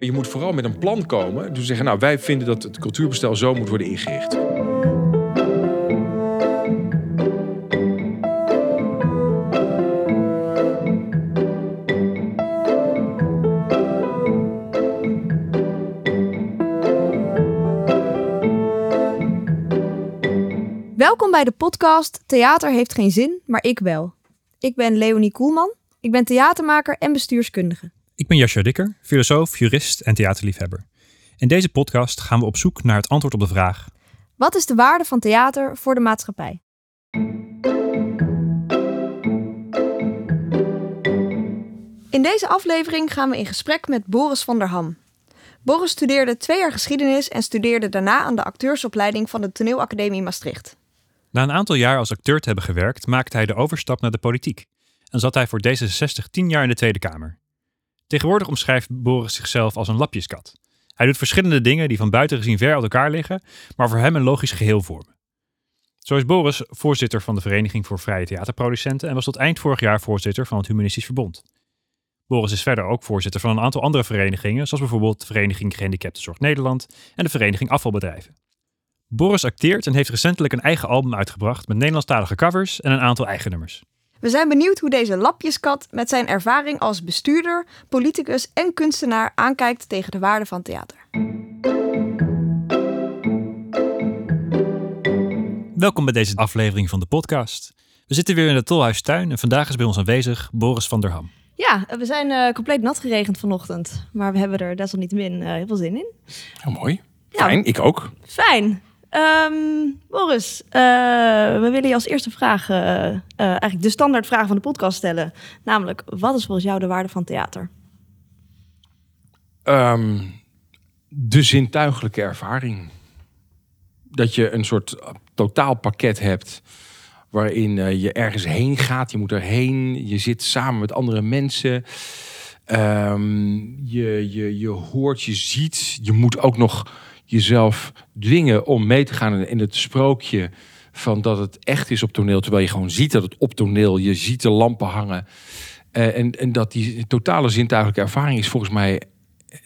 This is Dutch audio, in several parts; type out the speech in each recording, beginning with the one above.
Je moet vooral met een plan komen. Dus zeggen, nou, wij vinden dat het cultuurbestel zo moet worden ingericht. Welkom bij de podcast Theater heeft geen zin, maar ik wel. Ik ben Leonie Koelman. Ik ben theatermaker en bestuurskundige. Ik ben Jascha Dikker, filosoof, jurist en theaterliefhebber. In deze podcast gaan we op zoek naar het antwoord op de vraag: Wat is de waarde van theater voor de maatschappij? In deze aflevering gaan we in gesprek met Boris van der Ham. Boris studeerde twee jaar geschiedenis en studeerde daarna aan de acteursopleiding van de Toneelacademie Maastricht. Na een aantal jaar als acteur te hebben gewerkt, maakte hij de overstap naar de politiek en zat hij voor D66 tien jaar in de Tweede Kamer. Tegenwoordig omschrijft Boris zichzelf als een lapjeskat. Hij doet verschillende dingen die van buiten gezien ver uit elkaar liggen, maar voor hem een logisch geheel vormen. Zo is Boris voorzitter van de Vereniging voor Vrije Theaterproducenten en was tot eind vorig jaar voorzitter van het Humanistisch Verbond. Boris is verder ook voorzitter van een aantal andere verenigingen, zoals bijvoorbeeld de Vereniging Gehandicaptenzorg Nederland en de Vereniging Afvalbedrijven. Boris acteert en heeft recentelijk een eigen album uitgebracht met Nederlandstalige covers en een aantal eigen nummers. We zijn benieuwd hoe deze lapjeskat met zijn ervaring als bestuurder, politicus en kunstenaar aankijkt tegen de waarde van theater. Welkom bij deze aflevering van de podcast. We zitten weer in de Tolhuistuin en vandaag is bij ons aanwezig Boris van der Ham. Ja, we zijn uh, compleet nat geregend vanochtend, maar we hebben er desalniettemin uh, heel veel zin in. Heel mooi. Fijn, ik ook. Fijn. Um, Boris, uh, we willen je als eerste vraag, uh, uh, eigenlijk de standaardvraag van de podcast stellen. Namelijk, wat is volgens jou de waarde van theater? Um, de zintuigelijke ervaring. Dat je een soort totaalpakket hebt waarin je ergens heen gaat. Je moet erheen, je zit samen met andere mensen. Um, je, je, je hoort, je ziet. Je moet ook nog jezelf dwingen om mee te gaan in het sprookje van dat het echt is op toneel, terwijl je gewoon ziet dat het op toneel, je ziet de lampen hangen. Uh, en, en dat die totale zintuigelijke ervaring is volgens mij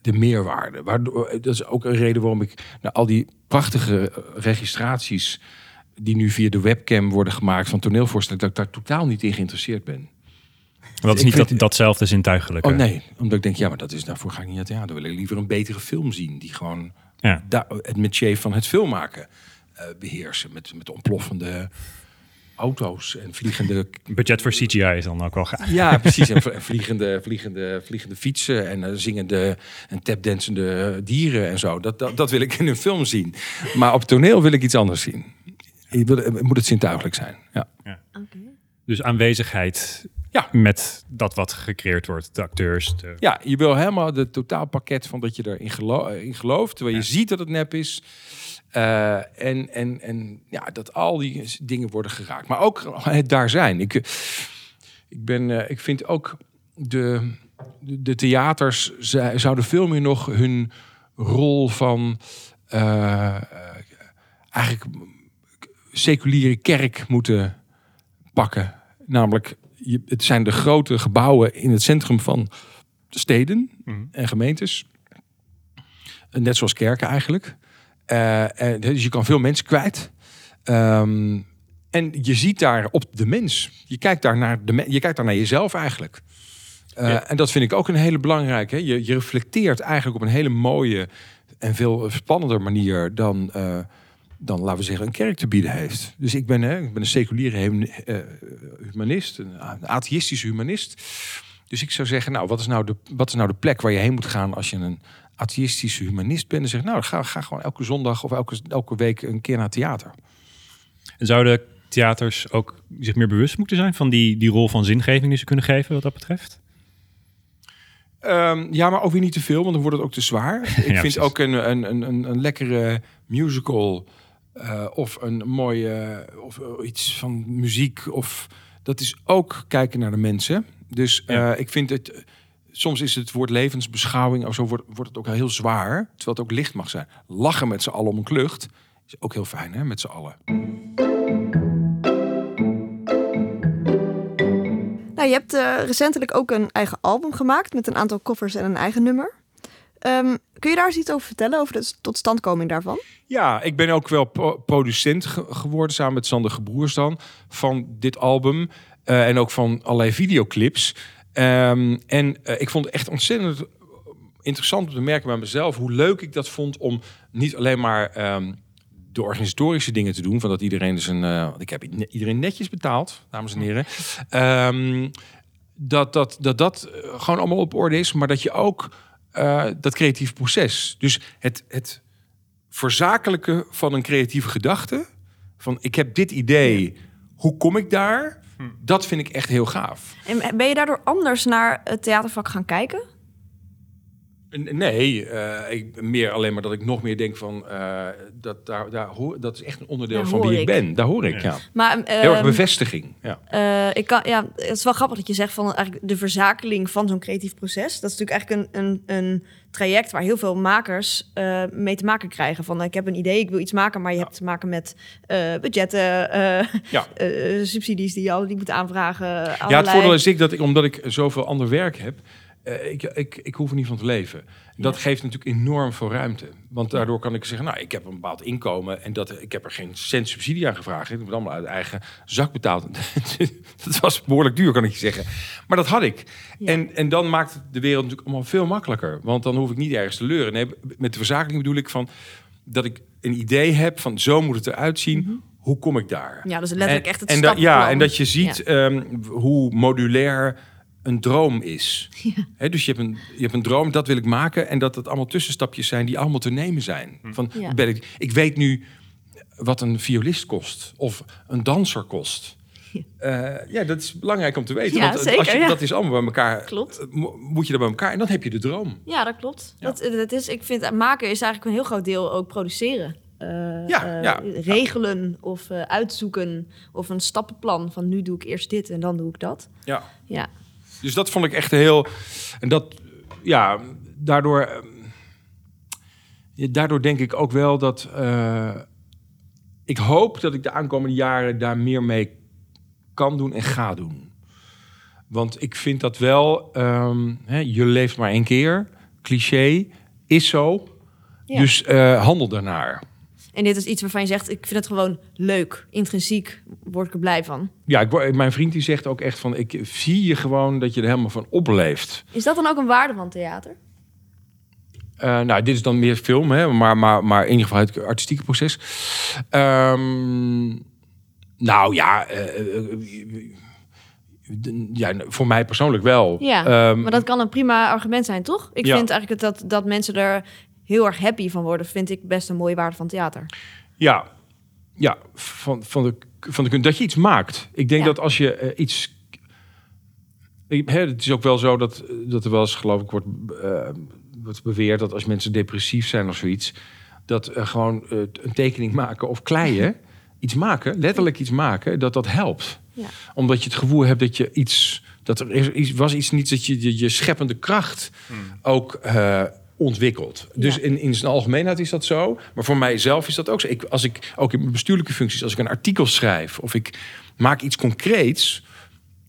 de meerwaarde. Waardoor, dat is ook een reden waarom ik naar al die prachtige registraties die nu via de webcam worden gemaakt van toneelvoorstellingen, dat ik daar totaal niet in geïnteresseerd ben. Dat is niet dat, datzelfde zintuigelijke. Oh nee, omdat ik denk, ja, maar dat is daarvoor ga ik niet naar theater. Dan wil ik liever een betere film zien die gewoon ja. het métier van het filmmaken uh, beheersen. Met, met ontploffende auto's en vliegende... Budget voor CGI is dan ook wel gaaf. Ja, precies. En vliegende, vliegende, vliegende fietsen en uh, zingende en tapdansende dieren en zo. Dat, dat, dat wil ik in een film zien. Maar op toneel wil ik iets anders zien. Je wil, moet het zintuigelijk zijn. Ja. ja. Okay. Dus aanwezigheid ja. met dat wat gecreëerd wordt, de acteurs. De... Ja, je wil helemaal het totaalpakket van dat je erin gelo in gelooft, terwijl je ziet dat het nep is. Uh, en, en, en ja, dat al die dingen worden geraakt. Maar ook het daar zijn. Ik, ik, ben, uh, ik vind ook de, de theaters zouden veel meer nog hun rol van uh, eigenlijk seculiere kerk moeten pakken. Namelijk je, het zijn de grote gebouwen in het centrum van steden mhm. en gemeentes. Net zoals kerken eigenlijk. Uh, en, dus je kan veel mensen kwijt. Um, en je ziet daar op de mens. Je kijkt daar naar, de, je kijkt daar naar jezelf eigenlijk. Uh, ja. En dat vind ik ook een hele belangrijke. Je, je reflecteert eigenlijk op een hele mooie en veel spannender manier dan. Uh, dan, laten we zeggen, een kerk te bieden heeft. Dus ik ben, hè, ik ben een seculiere uh, humanist, een atheïstische humanist. Dus ik zou zeggen, nou, wat is nou, de, wat is nou de plek waar je heen moet gaan als je een atheïstische humanist bent? En zeg, nou, ga, ga gewoon elke zondag of elke, elke week een keer naar theater. En zouden theaters ook zich meer bewust moeten zijn van die, die rol van zingeving die ze kunnen geven wat dat betreft? Um, ja, maar ook weer niet te veel, want dan wordt het ook te zwaar. Ik ja, vind precies. ook een, een, een, een, lekkere musical uh, of een mooie of iets van muziek of dat is ook kijken naar de mensen. Dus uh, ja. ik vind het soms is het woord levensbeschouwing of zo wordt, wordt het ook heel zwaar, terwijl het ook licht mag zijn. Lachen met z'n allen om een klucht is ook heel fijn, hè, met z'n allen. Nou, je hebt uh, recentelijk ook een eigen album gemaakt met een aantal covers en een eigen nummer. Ehm, kun je daar eens iets over vertellen, over de totstandkoming daarvan? Ja, ik ben ook wel pro- producent ge- geworden samen met Sander Gebroers dan van dit album. eh, en ook van allerlei videoclips. Ehm, en eh, ik vond het echt ontzettend interessant om te merken bij mezelf hoe leuk ik dat vond om niet alleen maar ehm, de organisatorische dingen te doen. Van dat iedereen dus een. eh, ik heb iedereen netjes betaald, dames en heren. Dat dat, dat, dat eh, gewoon allemaal op orde is. Maar dat je ook eh, dat creatieve proces. Dus het, het verzakelijken van een creatieve gedachte. Van ik heb dit idee, hoe kom ik daar? Dat vind ik echt heel gaaf. En ben je daardoor anders naar het theatervak gaan kijken? Nee, eh, ik, meer alleen maar dat ik nog meer denk van uh, dat daar, daar hoor, dat is echt een onderdeel Daar van wie ik ik. ben. Daar hoor ik, ja. Ja. Maar, Heel erg ehm, bevestiging. Ja. Eh, ik kan, ja, het is wel grappig dat je zegt van eigenlijk de verzakeling van zo'n creatief proces. Dat is natuurlijk eigenlijk een, een, een traject waar heel veel makers eh, mee te maken krijgen. Van ik heb een idee, ik wil iets maken, maar je hebt te maken met eh, budgetten, eh, Ja. eh, subsidies die je al die moet aanvragen. ja, het allerlei- voordeel is ik dat ik, omdat ik zoveel ander werk heb, eh, ik, ik, ik hoef er niet van te leven. Dat Ja. geeft natuurlijk enorm veel ruimte. Want daardoor kan ik zeggen, nou, ik heb een bepaald inkomen en dat, ik heb er geen cent subsidie aan gevraagd. Ik heb het allemaal uit eigen zak betaald. dat was behoorlijk duur, kan ik je zeggen. Maar dat had ik. Ja. En, en dan maakt de wereld natuurlijk allemaal veel makkelijker. Want dan hoef ik niet ergens te leuren. Nee, met de verzakeling bedoel ik van dat ik een idee heb van zo moet het eruit zien. Hoe kom ik daar? Ja, dus letterlijk en, echt het en dat, Ja, en dat je ziet ehm, hoe modulair een droom is. Hè, dus je hebt, een, je hebt een droom, dat wil ik maken. En dat het allemaal tussenstapjes zijn die allemaal te nemen zijn. Van, Ja. ben ik, ik weet nu wat een violist kost. Of een danser kost. Eh, ja, dat is belangrijk om te weten. Ja, want zeker, als je, ja. dat is allemaal bij elkaar. Klopt. eh, mo- Moet je dat bij elkaar. En dan heb je de droom. Ja, dat klopt. Ja. Dat, dat is, ik vind maken is eigenlijk een heel groot deel ook produceren. Eh, Ja, eh, ja. Regelen of eh, uitzoeken of een stappenplan van nu doe ik eerst dit en dan doe ik dat. Ja. Ja, Dus dat vond ik echt heel. En dat, ja, daardoor. ja, daardoor denk ik ook wel dat. eh, ik hoop dat ik de aankomende jaren daar meer mee kan doen en ga doen. Want ik vind dat wel. ehm, hè, je leeft maar één keer. Cliché is zo. Ja. Dus eh, handel daarnaar. En dit is iets waarvan je zegt, ik vind het gewoon leuk. Intrinsiek word ik er blij van. Ja, ik, mijn vriend die zegt ook echt van... ik zie je gewoon dat je er helemaal van opleeft. Is dat dan ook een waarde van theater? Eh, nou, dit is dan meer film, hè, maar, maar, maar in ieder geval het artistieke proces. Ehm, nou ja, eh, eh, ja, voor mij persoonlijk wel. Ja, Ehm, maar dat kan een prima argument zijn, toch? Ik Ja. vind eigenlijk dat, dat mensen er heel erg happy van worden... vind ik best een mooie waarde van theater. Ja, ja van, van, de, van de kunst. Dat je iets maakt. Ik denk Ja. dat als je eh, iets. Ik- Hè, het is ook wel zo dat, dat er wel eens, geloof ik, wordt, eh, wordt beweerd dat als mensen depressief zijn of zoiets, dat eh, gewoon eh, een tekening maken of kleien, iets maken, letterlijk iets maken, dat dat helpt. Ja. Omdat je het gevoel hebt dat je iets. Dat er is, was iets niet dat je je, je scheppende kracht ook ontwikkelt. Dus Ja. in, in zijn algemeenheid is dat zo. Maar voor mijzelf is dat ook zo. Ik, als ik ook in mijn bestuurlijke functies, als ik een artikel schrijf of ik maak iets concreets,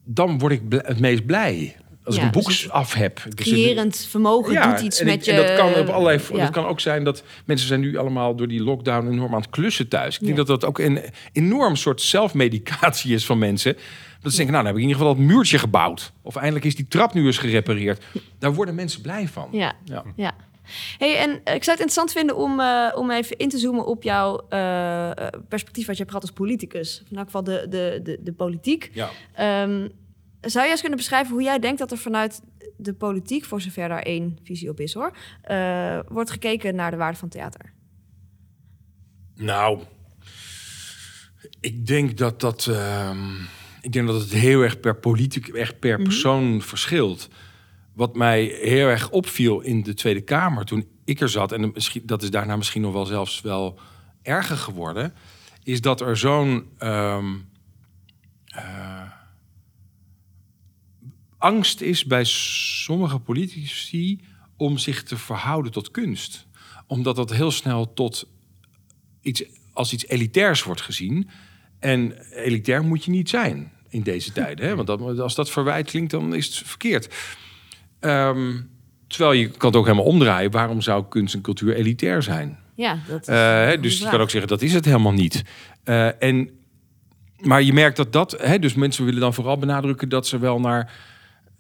dan word ik het meest blij. Als Ja, ik een boek dus af heb. Dus het- Creërend vermogen doet iets en, met ik- je... en dat kan op allerlei. ja. Dat kan ook zijn dat mensen zijn nu allemaal door die lockdown enorm aan het klussen thuis. Ik denk Ja. dat dat ook een enorm soort zelfmedicatie is van mensen. Dat ze denken, nou, dan heb ik in ieder geval dat muurtje gebouwd. Of eindelijk is die trap nu eens gerepareerd. Daar worden mensen blij van. Ja, Ja. ja. Hey, en ik zou het interessant vinden om, eh, om even in te zoomen op jouw eh, eh, perspectief wat je hebt gehad als politicus. In elk geval de, de, de, de politiek. Ja. Ehm, zou je eens kunnen beschrijven hoe jij denkt dat er vanuit de politiek, voor zover daar één visie op is hoor, eh, wordt gekeken naar de waarde van theater? Nou, ik denk dat dat. ehm, ik denk dat het heel erg per politic, echt per persoon verschilt. Wat mij heel erg opviel in de Tweede Kamer toen ik er zat, en misschien, dat is daarna misschien nog wel zelfs wel erger geworden, is dat er zo'n ehm, eh, angst is bij sommige politici om zich te verhouden tot kunst. Omdat dat heel snel tot iets, als iets elitairs wordt gezien. En elitair moet je niet zijn in deze tijden. Hè? Want dat, als dat verwijt klinkt, dan is het verkeerd. Ehm, Terwijl je kan het ook helemaal omdraaien. Waarom zou kunst en cultuur elitair zijn? Ja, dat is Eh, dus je kan ook zeggen dat is het helemaal niet. Eh, en, maar je merkt dat dat, hè, dus mensen willen dan vooral benadrukken dat ze wel naar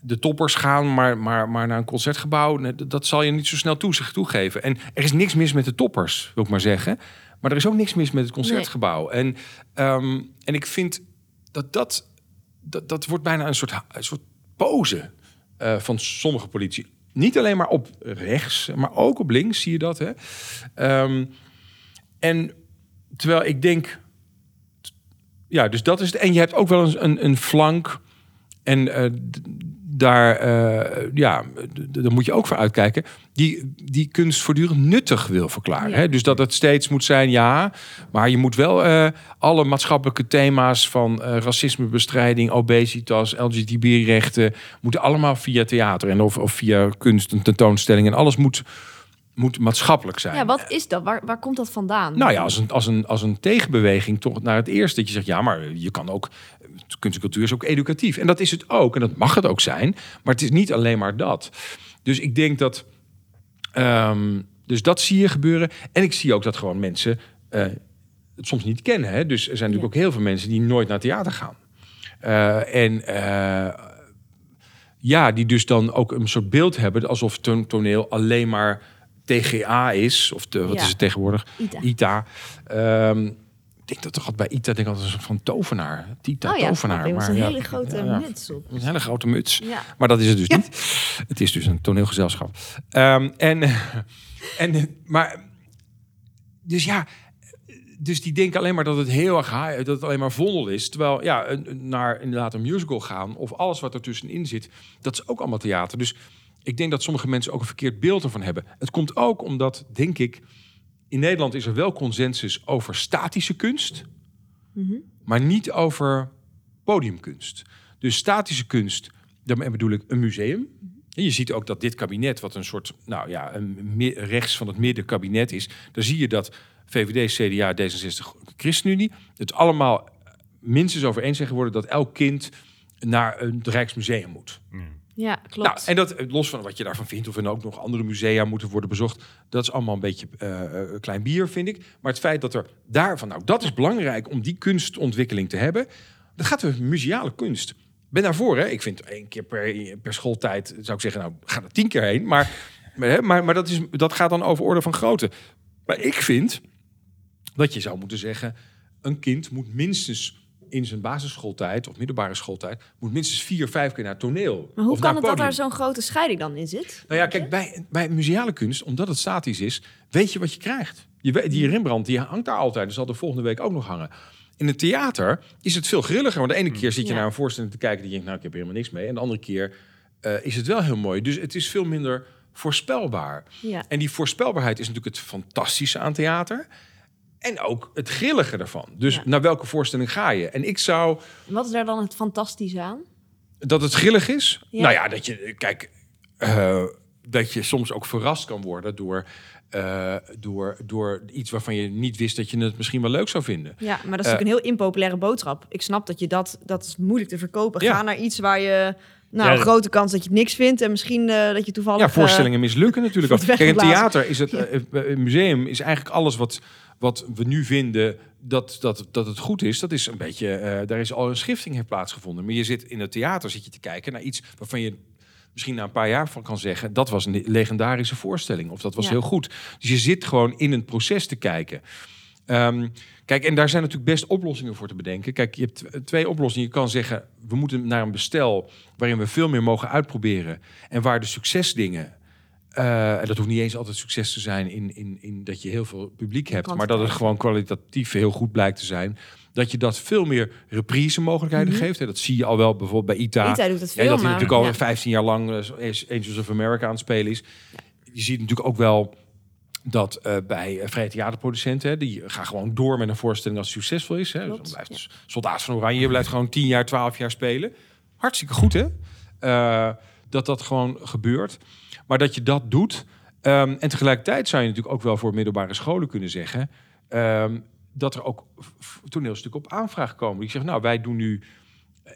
de toppers gaan, maar, maar, maar naar een concertgebouw, nee, dat, zal je niet zo snel toe, zich toegeven. En er is niks mis met de toppers, wil ik maar zeggen. Maar er is ook niks mis met het concertgebouw. En, ehm, en ik vind dat dat, dat dat wordt bijna een soort, een soort pose eh, van sommige politici. Niet alleen maar op rechts, maar ook op links zie je dat. Hè? Ehm, en terwijl ik denk, ja, dus dat is het. En je hebt ook wel eens een, een flank. En eh, daar, eh, ja, d- d- daar moet je ook voor uitkijken. Die, die kunst voortdurend nuttig wil verklaren. Ja. Hè? Dus dat het steeds moet zijn, ja. Maar je moet wel eh, alle maatschappelijke thema's van eh, racismebestrijding, obesitas, LGTB-rechten, moeten allemaal via theater en of, of via kunst, een tentoonstelling en alles moet, moet maatschappelijk zijn. Ja, wat is dat? Waar, waar komt dat vandaan? Nou ja, als een, als, een, als een tegenbeweging toch naar het eerste dat je zegt, ja, maar je kan ook, kunst en cultuur is ook educatief. En dat is het ook, en dat mag het ook zijn, maar het is niet alleen maar dat. Dus ik denk dat, ehm, dus dat zie je gebeuren. En ik zie ook dat gewoon mensen eh, het soms niet kennen. Hè? Dus er zijn natuurlijk ook heel veel mensen die nooit naar theater gaan. Eh, en eh, ja, die dus dan ook een soort beeld hebben alsof toon- toneel alleen maar TGA is, of de, wat Ja. is het tegenwoordig? Ita. Denk dat toch altijd bij ITA denk ik altijd een soort van tovenaar. Tita Oh ja, tovenaar. ik. Zo'n ja, hele grote ja, muts op. Een hele grote muts. Ja. Maar dat is het dus niet. Het is dus een toneelgezelschap. Ehm, en, en, maar, dus ja, dus die denken alleen maar dat het heel erg high, dat het alleen maar vondel is. Terwijl, ja, een- een- naar inderdaad een musical gaan of alles wat ertussenin zit, dat is ook allemaal theater. Dus ik denk dat sommige mensen ook een verkeerd beeld ervan hebben. Het komt ook omdat, denk ik, in Nederland is er wel consensus over statische kunst, Mhm. maar niet over podiumkunst. Dus statische kunst, daarmee bedoel ik een museum. En je ziet ook dat dit kabinet, wat een soort, nou ja, een rechts van het midden kabinet is, daar zie je dat VVD, CDA, D66, ChristenUnie het allemaal minstens over eens zijn geworden dat elk kind naar een Rijksmuseum moet. Ja, klopt. Nou, en dat eh, los van wat je daarvan vindt, of er ook nog andere musea moeten worden bezocht, dat is allemaal een beetje eh, eh, klein bier, vind ik. Maar het feit dat er daarvan, nou, dat is belangrijk om die kunstontwikkeling te hebben. Dat gaat over museale kunst. Ben daarvoor, hè? Ik vind één keer per, per schooltijd, zou ik zeggen, nou, ga er tien keer heen. Maar, maar, maar, maar dat, is, dat gaat dan over orde van grootte. Maar ik vind dat je zou moeten zeggen, een kind moet minstens in zijn basisschooltijd of middelbare schooltijd, moet minstens vier, vijf keer naar toneel. maar hoe of naar kan het dat daar zo'n grote scheiding dan in zit? Nou ja, kijk, bij, bij museale kunst, omdat het statisch is, weet je wat je krijgt. Je die Rembrandt, die hangt daar altijd. Dus zal er volgende week ook nog hangen. In het theater is het veel grilliger. Want de ene keer zit je Ja. naar een voorstelling te kijken... die denkt, nou, ik heb er helemaal niks mee. En de andere keer eh, is het wel heel mooi. Dus het is veel minder voorspelbaar. Ja. En die voorspelbaarheid is natuurlijk het fantastische aan theater. En ook het grillige ervan. Dus Ja. naar welke voorstelling ga je? En ik zou En Wat is daar dan het fantastische aan? dat het grillig is? Ja. Nou ja, dat je, kijk, eh, dat je soms ook verrast kan worden door, eh, door, door iets waarvan je niet wist dat je het misschien wel leuk zou vinden. Ja, maar dat is Eh, natuurlijk een heel impopulaire boodschap. Ik snap dat je dat, dat is moeilijk te verkopen. Ja. Ga naar iets waar je, nou, Ja, een grote kans dat je het niks vindt. En misschien eh, dat je toevallig... Ja, voorstellingen mislukken natuurlijk Kijk, weggeblazen. theater is het, een museum is eigenlijk alles wat, wat we nu vinden dat, dat, dat het goed is. Dat is een beetje, eh, daar is al een schifting heeft plaatsgevonden. Maar je zit in het theater, zit je te kijken naar iets waarvan je misschien na een paar jaar van kan zeggen, dat was een legendarische voorstelling of dat was Ja. heel goed. Dus je zit gewoon in een proces te kijken. Ehm, kijk, en daar zijn natuurlijk best oplossingen voor te bedenken. Kijk, je hebt tw- twee oplossingen. Je kan zeggen, we moeten naar een bestel waarin we veel meer mogen uitproberen en waar de succesdingen eh, en dat hoeft niet eens altijd succes te zijn in, in, in dat je heel veel publiek hebt, maar dat het gewoon kwalitatief heel goed blijkt te zijn. Dat je dat veel meer reprise mogelijkheden Mhm. geeft. Dat zie je al wel bijvoorbeeld bij ITA. ITA doet het veel, ja, dat hij natuurlijk al ja. 15 jaar lang eh, Angels of America aan het spelen is. Je ziet natuurlijk ook wel dat eh, bij vrije theaterproducenten, hè, die gaan gewoon door met een voorstelling als het succesvol is. Hè. Dus Klopt, blijft ja. Soldaat van Oranje blijft gewoon 10 jaar, 12 jaar spelen. Hartstikke goed, hè? Dat dat gewoon gebeurt. Maar dat je dat doet. ehm, en tegelijkertijd zou je natuurlijk ook wel voor middelbare scholen kunnen zeggen. ehm, dat er ook toneelstukken op aanvraag komen. Die zeggen, nou, wij doen nu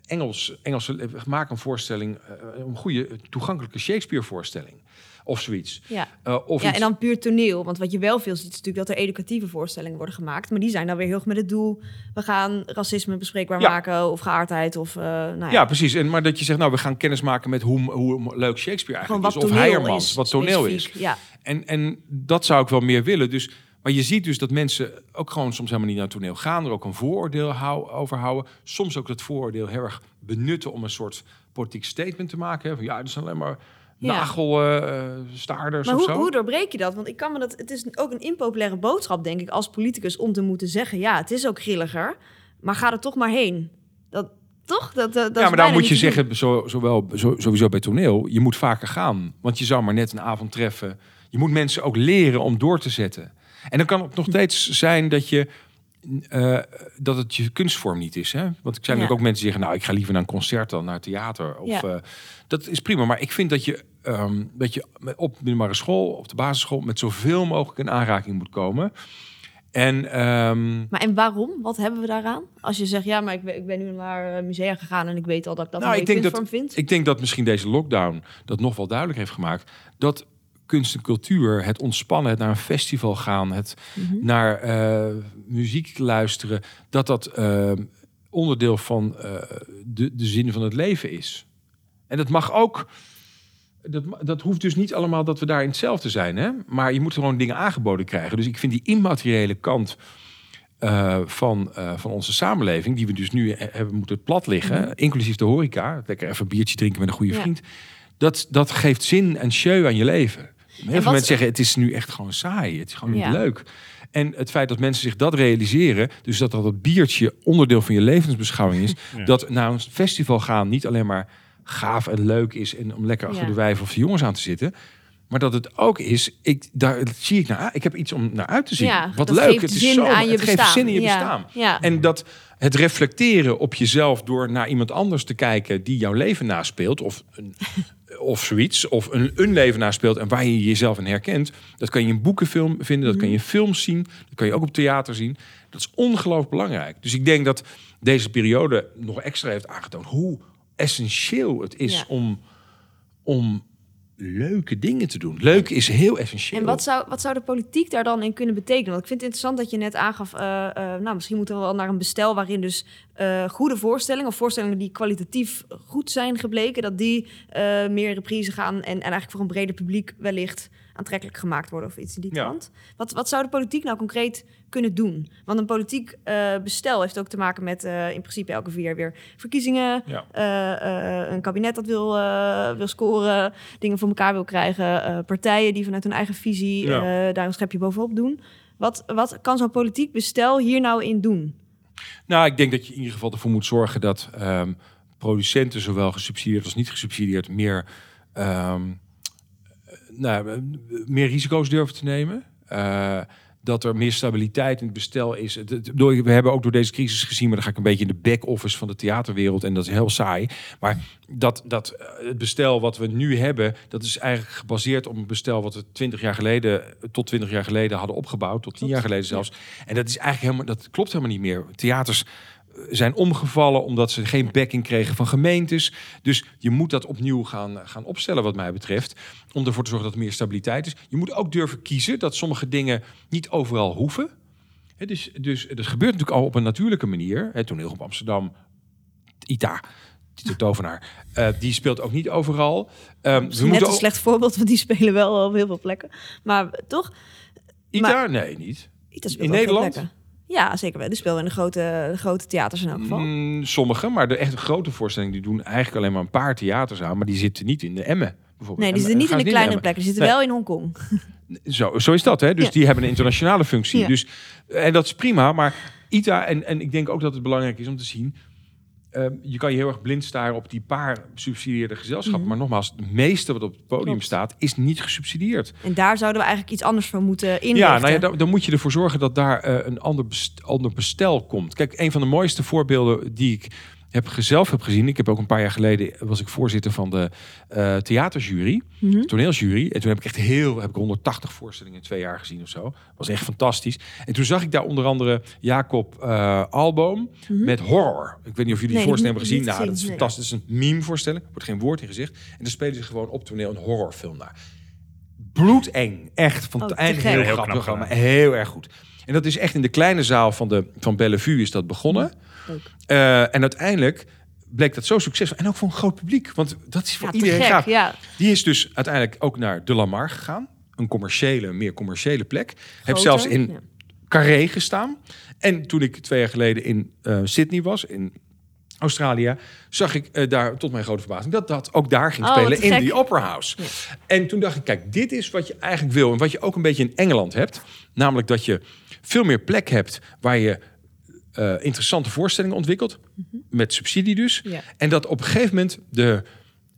Engels, Engelse, maken een voorstelling, eh, een goede, toegankelijke Shakespeare-voorstelling. Of zoiets. Ja. Uh, of ja, iets- en dan puur toneel. Want wat je wel veel ziet, is natuurlijk dat er educatieve voorstellingen worden gemaakt. Maar die zijn dan weer heel erg met het doel... we gaan racisme bespreekbaar Ja. maken... of geaardheid of... eh nou ja, Ja, precies. En, maar dat je zegt, nou, we gaan kennis maken met hoe, hoe leuk Shakespeare eigenlijk is. Of Heijermans, is. wat toneel is. Ja. En, en dat zou ik wel meer willen. Dus, maar je ziet dus dat mensen ook gewoon soms helemaal niet naar toneel gaan. Er ook een vooroordeel hou, over houden. Soms ook dat vooroordeel heel erg benutten om een soort politiek statement te maken. Van, ja, dat zijn alleen maar. Nagelstaarders Maar of hoe, zo. hoe doorbreek je dat? Want ik kan me dat. Het is ook een impopulaire boodschap, denk ik, als politicus om te moeten zeggen: ja, het is ook grilliger, maar ga er toch maar heen. Dat toch? Dat, dat, ja, maar daar moet je zeggen, zo, zowel, zo, sowieso bij toneel, je moet vaker gaan. Want je zou maar net een avond treffen. Je moet mensen ook leren om door te zetten. En dan kan het nog steeds zijn dat je eh, dat het je kunstvorm niet is. Hè? Want ik zijn natuurlijk ook mensen die zeggen, nou, ik ga liever naar een concert dan naar theater. Of, Ja. eh, dat is prima. Maar ik vind dat je, ehm, dat je op middelbare school, op de basisschool, met zoveel mogelijk in aanraking moet komen. En ehm, Maar en waarom? Wat hebben we daaraan? Als je zegt, ja, maar ik ben, ik ben nu naar eh, musea gegaan en ik weet al dat ik dat Nou, ik denk dat- vind. Ik denk dat misschien deze lockdown dat nog wel duidelijk heeft gemaakt. Dat kunst en cultuur, het ontspannen, het naar een festival gaan, het Mhm. naar eh, muziek luisteren, dat dat eh, onderdeel van eh, de, de zin van het leven is. En dat mag ook. Dat, dat hoeft dus niet allemaal dat we daar in hetzelfde zijn. Hè? Maar je moet gewoon dingen aangeboden krijgen. Dus ik vind die immateriële kant van, van onze samenleving, die we dus nu he- hebben moeten plat liggen, inclusief de horeca, lekker even een biertje drinken met een goede Ja. vriend, dat, dat geeft zin en show aan je leven. Heel veel wat- mensen zeggen, het is nu echt gewoon saai, het is gewoon niet Ja. leuk. En het feit dat mensen zich dat realiseren, dus dat dat het biertje onderdeel van je levensbeschouwing is, Ja. dat naar een festival gaan niet alleen maar gaaf en leuk is en om lekker achter Ja. de wijven of de jongens aan te zitten, maar dat het ook is, ik, daar zie ik naar, ik heb iets om naar uit te zien. Ja, Wat dat leuk, het is zo, het geeft bestaan. zin in je Ja, bestaan. ja. En dat het reflecteren op jezelf door naar iemand anders te kijken die jouw leven naspeelt, of, een, of zoiets, of een, een leven naspeelt en waar je jezelf in herkent, dat kan je in boekenfilm vinden, dat kan je in films zien, dat kan je ook op theater zien. Dat is ongelooflijk belangrijk. Dus ik denk dat deze periode nog extra heeft aangetoond hoe essentieel het is Ja. om, om leuke dingen te doen. Leuk is heel essentieel. En wat zou, wat zou de politiek daar dan in kunnen betekenen? Want ik vind het interessant dat je net aangaf... eh, eh, nou, misschien moeten we wel naar een bestel... waarin dus eh, goede voorstellingen... of voorstellingen die kwalitatief goed zijn gebleken... dat die eh, meer reprise gaan... En, en eigenlijk voor een breder publiek wellicht aantrekkelijk gemaakt worden... of iets in die Ja. kant. Wat, wat zou de politiek nou concreet kunnen doen? Want een politiek eh, bestel heeft ook te maken met... eh, in principe elke vier jaar weer verkiezingen... Ja. eh, een kabinet dat wil, wil scoren, dingen voor elkaar wil krijgen, partijen die vanuit hun eigen visie Ja. daar een schepje bovenop doen. Wat, wat kan zo'n politiek bestel hier nou in doen? Nou, ik denk dat je in ieder geval ervoor moet zorgen dat ehm, producenten, zowel gesubsidieerd als niet gesubsidieerd, meer, ehm, eh, nou, meer risico's durven te nemen. Dat er meer stabiliteit in het bestel is. We hebben ook door deze crisis gezien, maar dan ga ik een beetje in de back-office van de theaterwereld en dat is heel saai. Maar dat, dat eh, het bestel wat we nu hebben, dat is eigenlijk gebaseerd op een bestel wat we 20 jaar geleden, tot 20 jaar geleden hadden opgebouwd, tot 10 jaar geleden zelfs. En dat is eigenlijk helemaal, dat klopt helemaal niet meer. Theaters zijn omgevallen omdat ze geen backing kregen van gemeentes. Dus je moet dat opnieuw gaan, gaan opstellen, wat mij betreft. Om ervoor te zorgen dat er meer stabiliteit is. Je moet ook durven kiezen dat sommige dingen niet overal hoeven. Hè, dus, dus dat gebeurt natuurlijk al op een natuurlijke manier. Het toneel op Amsterdam, ITA, de tovenaar, eh, die speelt ook niet overal. We Misschien net moeten een slecht voorbeeld, want die spelen wel op heel veel plekken. Maar toch, ITA? Nee, niet. Ita speelt In Nederland? Ja, zeker wel. Die spelen in de grote, de grote theaters in elk geval. Mm, sommige, maar de echt grote voorstellingen die doen eigenlijk alleen maar een paar theaters aan, maar die zitten niet in de Emmen. Bijvoorbeeld. Nee, die zitten niet in de kleinere Emmen. plekken. Die zitten Nee. wel in Hongkong. Zo, zo is dat, hè? Dus Ja. die hebben een internationale functie. Ja. Dus, en dat is prima, maar ITA, en, en ik denk ook dat het belangrijk is om te zien. Ehm, je kan je heel erg blind staren op die paar subsidieerde gezelschappen. Mhm. Maar nogmaals, het meeste wat op het podium Klopt. staat, is niet gesubsidieerd. En daar zouden we eigenlijk iets anders voor moeten inrichten. Ja, nou ja, dan, dan moet je ervoor zorgen dat daar eh, een ander, best- ander bestel komt. Kijk, een van de mooiste voorbeelden die ik heb, zelf heb gezien. Ik heb ook een paar jaar geleden was ik voorzitter van de eh, theaterjury, Mhm. toneelsjury. En toen heb ik echt heel, heb ik 180 voorstellingen in twee jaar gezien of zo. Was echt fantastisch. En toen zag ik daar onder andere Jacob eh, Alboom Mhm. met horror. Ik weet niet of jullie Nee, die voorstelling hebben gezien. Nou, dat is nee. fantastisch. Het is een meme voorstelling. Er wordt geen woord in gezegd. En dan spelen ze gewoon op toneel een horrorfilm naar. bloedeng. Echt van Oh, heel Heel grappig. maar heel erg goed. En dat is echt in de kleine zaal van, de, van Bellevue is dat begonnen. Eh, en uiteindelijk bleek dat zo succesvol. En ook voor een groot publiek. Want dat is voor Ja, iedereen gek, gaaf. ja. Die is dus uiteindelijk ook naar De Lamar gegaan. Een commerciële, meer commerciële plek. Heb zelfs in ja. Carré gestaan. En toen ik twee jaar geleden in eh, Sydney was, in Australië, zag ik eh, daar tot mijn grote verbazing dat dat ook daar ging Oh, spelen in gek. die Opera House. Ja. En toen dacht ik, kijk, dit is wat je eigenlijk wil en wat je ook een beetje in Engeland hebt, namelijk dat je veel meer plek hebt waar je eh, interessante voorstellingen ontwikkelt met subsidie dus, Ja. en dat op een gegeven moment de,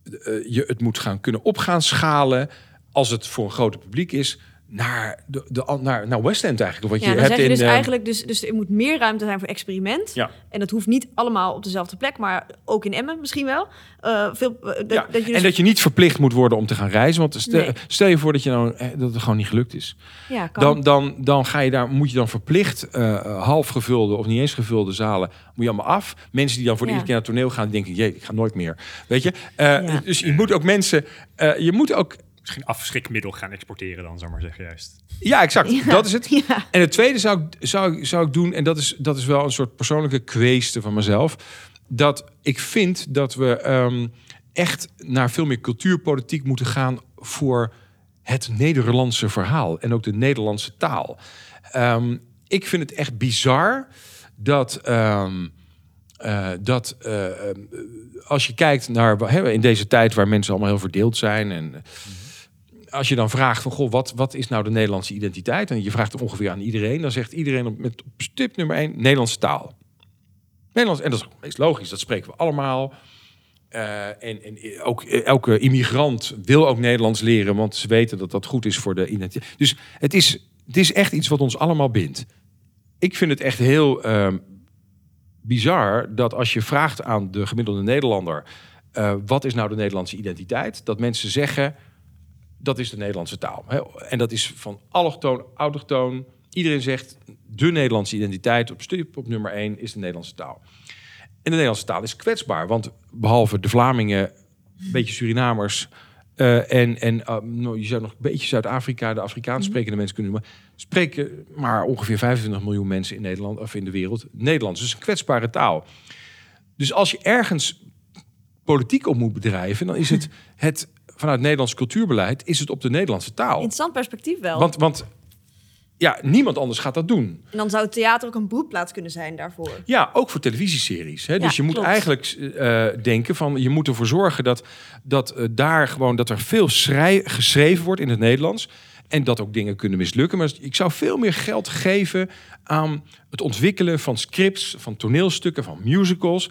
eh, je het moet gaan kunnen op gaan schalen als het voor een groter publiek is naar de, de naar, naar West End eigenlijk. Wat Ja, je dan hebt zeg je dus eh, eigenlijk, dus, dus er moet meer ruimte zijn voor experiment. Ja. En dat hoeft niet allemaal op dezelfde plek, maar ook in Emmen misschien wel. Eh, veel, eh, dat, ja, dat je dus, En dat je niet verplicht moet worden om te gaan reizen. Want stel, Nee. stel je voor dat, je nou, dat het gewoon niet gelukt is. ja, kan. Dan, dan, dan ga je daar, moet je dan verplicht eh, half gevulde of niet eens gevulde zalen, moet je allemaal af. Mensen die dan voor de eerste keer naar het toneel gaan, die denken, jee, ik ga nooit meer. Weet je? Dus je moet ook mensen, je moet ook, Misschien afschrikmiddel gaan exporteren dan, zou maar zeggen juist. ja exact, Ja. dat is het. Ja. En het tweede zou ik, zou, ik- zou ik doen, en dat is, dat is wel een soort persoonlijke kweeste van mezelf, dat ik vind dat we ehm, echt naar veel meer cultuurpolitiek moeten gaan voor het Nederlandse verhaal en ook de Nederlandse taal. Ehm, ik vind het echt bizar dat. ehm, eh, dat eh, als je kijkt naar hè, in deze tijd waar mensen allemaal heel verdeeld zijn en als je dan vraagt van goh, wat, wat is nou de Nederlandse identiteit? En je vraagt het ongeveer aan iedereen, dan zegt iedereen op, met op stip nummer één Nederlandse taal. Nederlands, en dat is meest logisch, dat spreken we allemaal. Eh, en, en ook eh, elke immigrant wil ook Nederlands leren, want ze weten dat dat goed is voor de identiteit. Dus het is, het is echt iets wat ons allemaal bindt. Ik vind het echt heel ehm, bizar dat als je vraagt aan de gemiddelde Nederlander, eh, wat is nou de Nederlandse identiteit? Dat mensen zeggen, dat is de Nederlandse taal. Hè? En dat is van allochtoon, autochtoon. Iedereen zegt, de Nederlandse identiteit op op nummer één is de Nederlandse taal. En de Nederlandse taal is kwetsbaar, want behalve de Vlamingen, een beetje Surinamers eh, en, en eh, nou, je zou nog een beetje Zuid-Afrika, de Afrikaans sprekende mensen kunnen noemen, spreken maar ongeveer 25 miljoen mensen in Nederland of in de wereld Nederlands. Dus een kwetsbare taal. Dus als je ergens politiek op moet bedrijven, dan is het het vanuit Nederlands cultuurbeleid is het op de Nederlandse taal. Interessant perspectief wel. Want, want ja, niemand anders gaat dat doen. en dan zou het theater ook een broedplaats kunnen zijn daarvoor. Ja, ook voor televisieseries. Hè? Ja, dus je moet klopt. eigenlijk eh, denken van je moet ervoor zorgen dat, dat eh, daar gewoon dat er veel schrij- geschreven wordt in het Nederlands. En dat ook dingen kunnen mislukken. Maar ik zou veel meer geld geven aan het ontwikkelen van scripts, van toneelstukken, van musicals.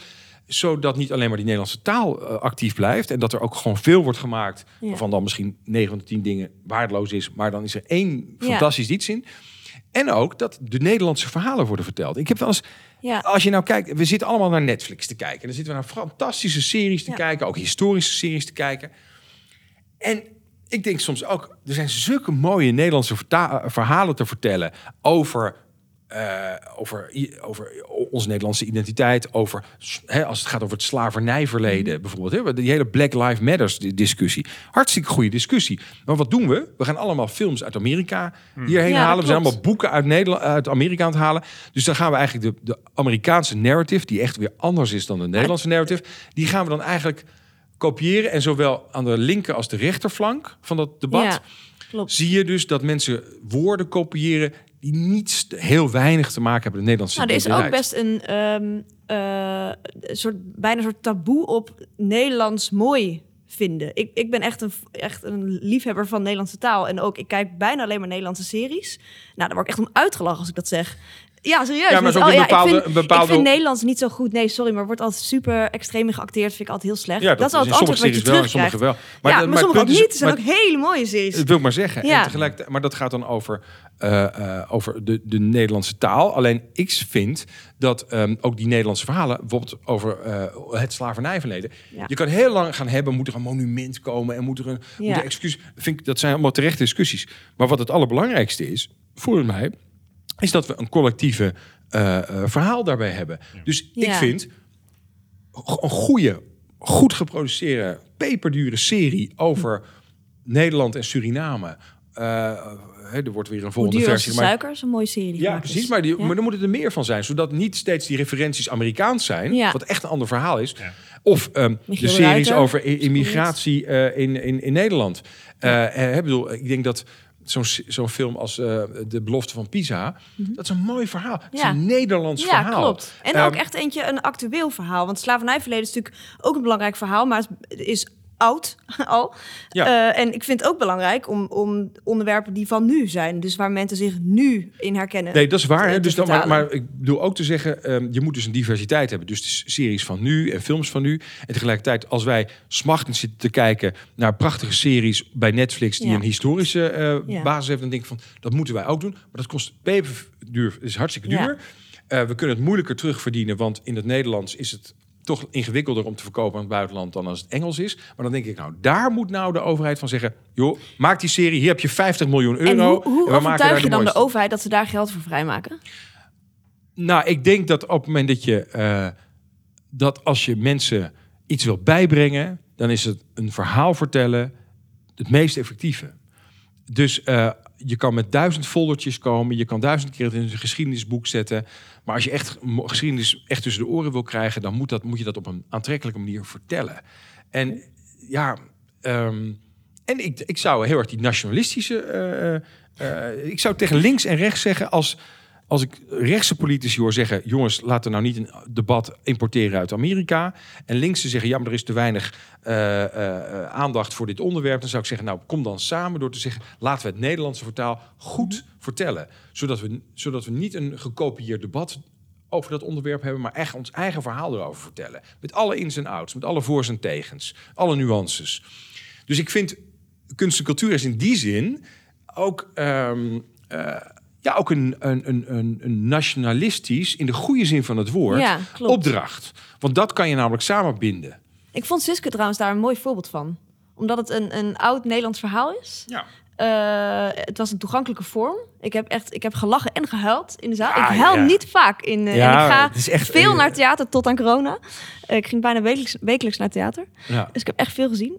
Zodat niet alleen maar die Nederlandse taal eh, actief blijft. En dat er ook gewoon veel wordt gemaakt. Ja. Waarvan dan misschien 9 van de 10 dingen waardeloos is. Maar dan is er één Ja. fantastisch iets in. En ook dat de Nederlandse verhalen worden verteld. Ik heb wel eens Ja. als je nou kijkt, we zitten allemaal naar Netflix te kijken. En dan zitten we naar fantastische series te kijken, ook historische series te kijken. En ik denk soms ook, er zijn zulke mooie Nederlandse verhalen te vertellen over, eh, over, over onze Nederlandse identiteit, over als het gaat over het slavernijverleden bijvoorbeeld. Hè, die hele Black Lives Matters di- discussie. Hartstikke goede discussie. Maar wat doen we? We gaan allemaal films uit Amerika hierheen Ja, halen. We zijn allemaal boeken uit, Nederland, uit Amerika aan het halen. Dus dan gaan we eigenlijk de, de Amerikaanse narrative, die echt weer anders is dan de Nederlandse narrative, die gaan we dan eigenlijk kopiëren. En zowel aan de linker als de rechterflank van dat debat Ja, klopt. zie je dus dat mensen woorden kopiëren die niet heel weinig te maken hebben met de Nederlandse Nou, er is ook best een ehm, eh, een soort, bijna een soort taboe op Nederlands mooi vinden. Ik, ik ben echt een, echt een liefhebber van Nederlandse taal. En ook, ik kijk bijna alleen maar Nederlandse series. Nou, daar word ik echt om uitgelachen als ik dat zeg. Ja, serieus. Ja, maar oh ja, bepaalde- ik, vind, bepaalde- ik vind Nederlands niet zo goed. Nee, sorry, maar wordt altijd super extreem geacteerd. Vind ik altijd heel slecht. Ja, dat, is al in het antwoord sommige wat je wel, sommige wel. ja, maar, sommige ook niet. Er zijn maar- ook hele mooie series. Dat wil ik maar zeggen. Ja. En tegelijkertijd, maar dat gaat dan over, eh, eh, over de, de Nederlandse taal. Alleen ik vind dat ehm, ook die Nederlandse verhalen, bijvoorbeeld over eh, het slavernijverleden. Je kan heel lang gaan hebben, moet er een monument komen en moet er een moet er excuus. Vind ik, dat zijn allemaal terechte discussies. Maar wat het allerbelangrijkste is, voor mij, is dat we een collectieve eh, eh, verhaal daarbij hebben. Dus ik Ja. vind een goede, goed geproduceerde, peperdure serie over Nederland en Suriname. eh, hè, er wordt weer een Hoe volgende versie. de Maar, suiker? is een mooie serie. ja, precies. Maar, die, Ja. maar er moeten er meer van zijn. Zodat niet steeds die referenties Amerikaans zijn. Ja. Wat echt een ander verhaal is. Ja. Of ehm, de series Ruiter, over immigratie eh, in, in, in Nederland. Ik bedoel, ik denk dat zo'n zo'n film als eh, De Belofte van Pisa... dat is een mooi verhaal. Het is Ja. een Nederlands Ja, verhaal. klopt. En Ehm, ook echt eentje een actueel verhaal. Want slavernijverleden is natuurlijk ook een belangrijk verhaal, maar het is oud al. Ja. Eh, en ik vind het ook belangrijk om, om onderwerpen die van nu zijn. Dus waar mensen zich nu in herkennen. Nee, dat is waar. Hè? Dus dan, maar, maar ik bedoel ook te zeggen, ehm, je moet dus een diversiteit hebben. Dus de series van nu en films van nu. En tegelijkertijd, als wij smachtend zitten te kijken naar prachtige series bij Netflix die Ja. een historische eh, Ja. basis hebben, dan denk ik van, dat moeten wij ook doen. Maar dat kost peperduur, is hartstikke duur. Eh, we kunnen het moeilijker terugverdienen, want in het Nederlands is het toch ingewikkelder om te verkopen aan het buitenland dan als het Engels is. Maar dan denk ik, nou, daar moet nou de overheid van zeggen, joh, maak die serie, hier heb je 50 miljoen euro. en hoe, hoe overtuig je dan de overheid dat ze daar geld voor vrijmaken? Nou, ik denk dat op het moment dat je eh, dat als je mensen iets wil bijbrengen, dan is het een verhaal vertellen het meest effectieve. Dus eh, je kan met duizend foldertjes komen, je kan duizend keer het in een geschiedenisboek zetten. Maar als je echt geschiedenis echt tussen de oren wil krijgen, dan moet, dat, moet je dat op een aantrekkelijke manier vertellen. En ja, ehm, en ik, ik zou heel erg die nationalistische. eh, eh, ik zou tegen links en rechts zeggen als. Als ik rechtse politici hoor zeggen: jongens, laten we nou niet een debat importeren uit Amerika. En linkse zeggen: ja, maar er is te weinig eh, eh, aandacht voor dit onderwerp. Dan zou ik zeggen: nou, kom dan samen door te zeggen: laten we het Nederlandse vertaal goed vertellen. Zodat we, zodat we niet een gekopieerd debat over dat onderwerp hebben, maar echt ons eigen verhaal erover vertellen. Met alle ins en outs, met alle voor's en tegens, alle nuances. Dus ik vind kunst en cultuur is in die zin ook, ehm, eh, ja, ook een, een, een, een, een nationalistisch, in de goede zin van het woord, Ja, opdracht. Want dat kan je namelijk samenbinden. Ik vond Siske trouwens daar een mooi voorbeeld van. Omdat het een, een oud Nederlands verhaal is. Ja. Eh, het was een toegankelijke vorm. Ik heb echt ik heb gelachen en gehuild in de zaal. Ja, ik huil ja. niet vaak in. eh, Ja, en ik ga het is echt, veel naar theater tot aan corona. Eh, ik ging bijna wekelijks, wekelijks naar theater. Ja. Dus ik heb echt veel gezien.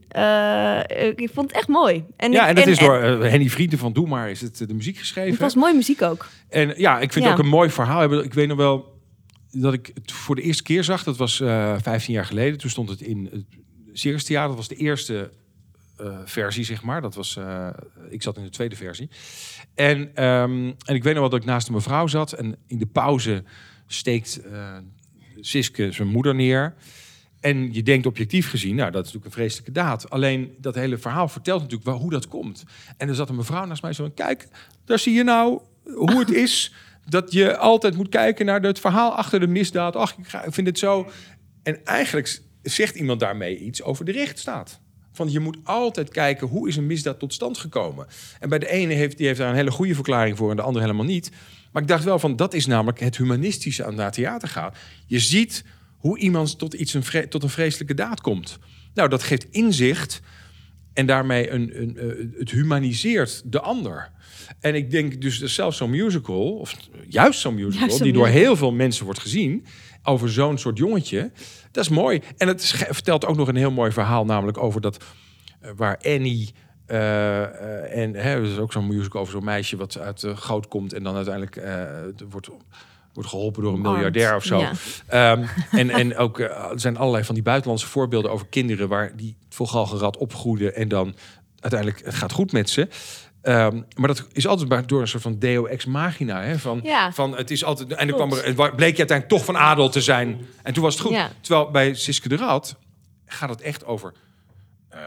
Ik vond het echt mooi. En ja, ik- en dat is door Henny Vrienden van Doe Maar is het de muziek geschreven. Het was mooie muziek ook. En ja, ik vind het ook een mooi verhaal. Ik weet nog wel dat ik het voor de eerste keer zag. Dat was eh 15 jaar geleden. Toen stond het in het Circus Theater. Dat was de eerste versie, zeg maar. Dat was, eh, ik zat in de tweede versie. En, ehm, en ik weet nog wel dat ik naast een mevrouw zat. En in de pauze steekt eh Siske zijn moeder neer. En je denkt objectief gezien, nou, dat is natuurlijk een vreselijke daad. Alleen dat hele verhaal vertelt natuurlijk wel hoe dat komt. En er zat een mevrouw naast mij zo van, kijk, daar zie je nou hoe het is dat je altijd moet kijken naar het verhaal achter de misdaad. Ach, ik vind het zo. En eigenlijk zegt iemand daarmee iets over de rechtsstaat. Van je moet altijd kijken hoe is een misdaad tot stand gekomen. En bij de ene heeft die heeft daar een hele goede verklaring voor en de andere helemaal niet. Maar ik dacht wel van dat is namelijk het humanistische aan naar theater gaan. Je ziet hoe iemand tot, iets een tot een vreselijke daad komt. Nou, dat geeft inzicht en daarmee een, een, eh, het humaniseert de ander. En ik denk dus dat zelfs zo'n musical, of juist zo'n musical, Juist die door heel veel mensen wordt gezien, over zo'n soort jongetje, dat is mooi. En het vertelt ook nog een heel mooi verhaal, namelijk over dat eh, waar Annie. eh, en hè, er is ook zo'n musical over zo'n meisje wat uit de goot komt en dan uiteindelijk eh, wordt, wordt geholpen door een miljardair of zo. ja. Ehm, en, en ook er zijn allerlei van die buitenlandse voorbeelden over kinderen waar die volgalgenrad opgroeiden en dan uiteindelijk het gaat goed met ze. Ehm, maar dat is altijd maar door een soort van deo ex machina. Hè? Van, Ja. van het is altijd. En dan kwam er, bleek je uiteindelijk toch van adel te zijn. En toen was het goed. Ja. Terwijl bij Siske de Rad gaat het echt over eh,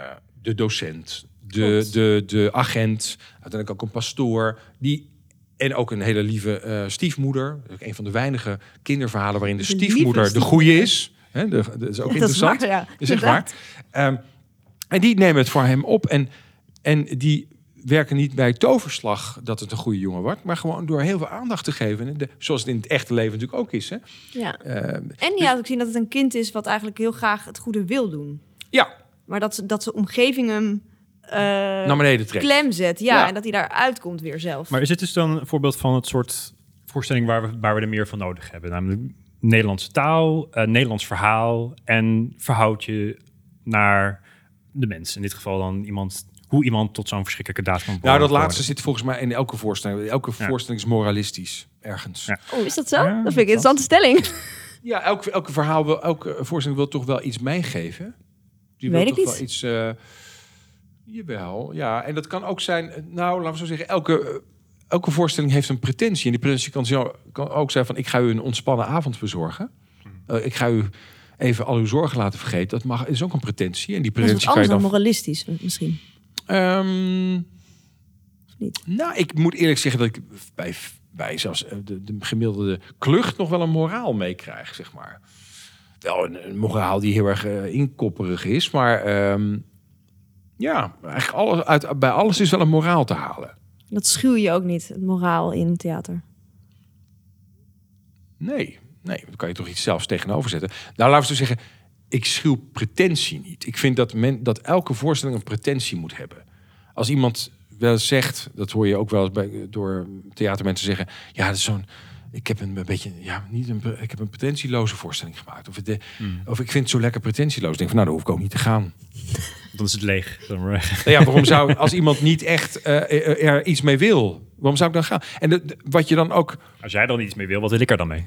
de docent, de, de, de agent, uiteindelijk ook een pastoor. Die, en ook een hele lieve eh, stiefmoeder. Een van de weinige kinderverhalen waarin de, De stiefmoeder de goede is. Hè, de, dat is ook Ja, dat is interessant. waar, echt waar. Ehm, en die nemen het voor hem op. En, en die werken niet bij toverslag dat het een goede jongen wordt. Maar gewoon door heel veel aandacht te geven. En de, zoals het in het echte leven natuurlijk ook is. Hè. Ja. Ehm, En je laat ook zien dat het een kind is wat eigenlijk heel graag het goede wil doen. ja, Maar dat, ze, dat zijn omgeving hem eh, naar beneden trekken. klem zet. Ja, Ja. en dat hij daar uitkomt weer zelf. Maar is dit dus dan een voorbeeld van het soort voorstelling waar we, waar we er meer van nodig hebben? Namelijk Nederlandse taal, eh, Nederlands verhaal en verhoud je naar de mens. In dit geval dan iemand hoe iemand tot zo'n verschrikkelijke daad kan Nou, dat worden. laatste zit volgens mij in elke voorstelling. Elke Ja. voorstelling is moralistisch, ergens. Ja. Oh, is dat zo? Ja, dat vind ik een interessante stelling. Ja, elke, elke verhaal wil, elke voorstelling wil toch wel iets meegeven. Die wil Weet ik toch niet. wel iets. eh jawel, ja. En dat kan ook zijn. eh, Nou, laten we zo zeggen, elke, elke voorstelling heeft een pretentie. En die pretentie kan, zo, kan ook zijn van: ik ga u een ontspannen avond bezorgen. Hmm. Eh, ik ga u even al uw zorgen laten vergeten. Dat mag, is ook een pretentie. En die Dat is pretentie kan je dan. moralistisch misschien. Ehm, Of niet? nou, ik moet eerlijk zeggen dat ik bij, bij zelfs eh, de, de gemiddelde klucht nog wel een moraal meekrijg, zeg maar. Wel een, een moraal die heel erg eh, inkopperig is, maar ehm, ja, eigenlijk alles, uit, bij alles is wel een moraal te halen. Dat schuw je ook niet, het moraal in theater. Nee, nee, dan kan je toch iets zelfs tegenover zetten. Nou, laten we zo zeggen, ik schuw pretentie niet. Ik vind dat, men, dat elke voorstelling een pretentie moet hebben. Als iemand wel zegt, dat hoor je ook wel eens bij, door theatermensen zeggen, ja, dat is zo'n, ik heb een, beetje, ja, niet een, ik heb een pretentieloze voorstelling gemaakt. Of, de, of ik vind het zo lekker pretentieloos. Ik denk van, nou, daar hoef ik ook niet te gaan. Dan is het leeg. Dan maar- Nou ja, waarom zou, als iemand niet echt eh, er, er iets mee wil, waarom zou ik dan gaan? En de- de- wat je dan ook Als jij dan iets mee wil, wat wil ik er dan mee?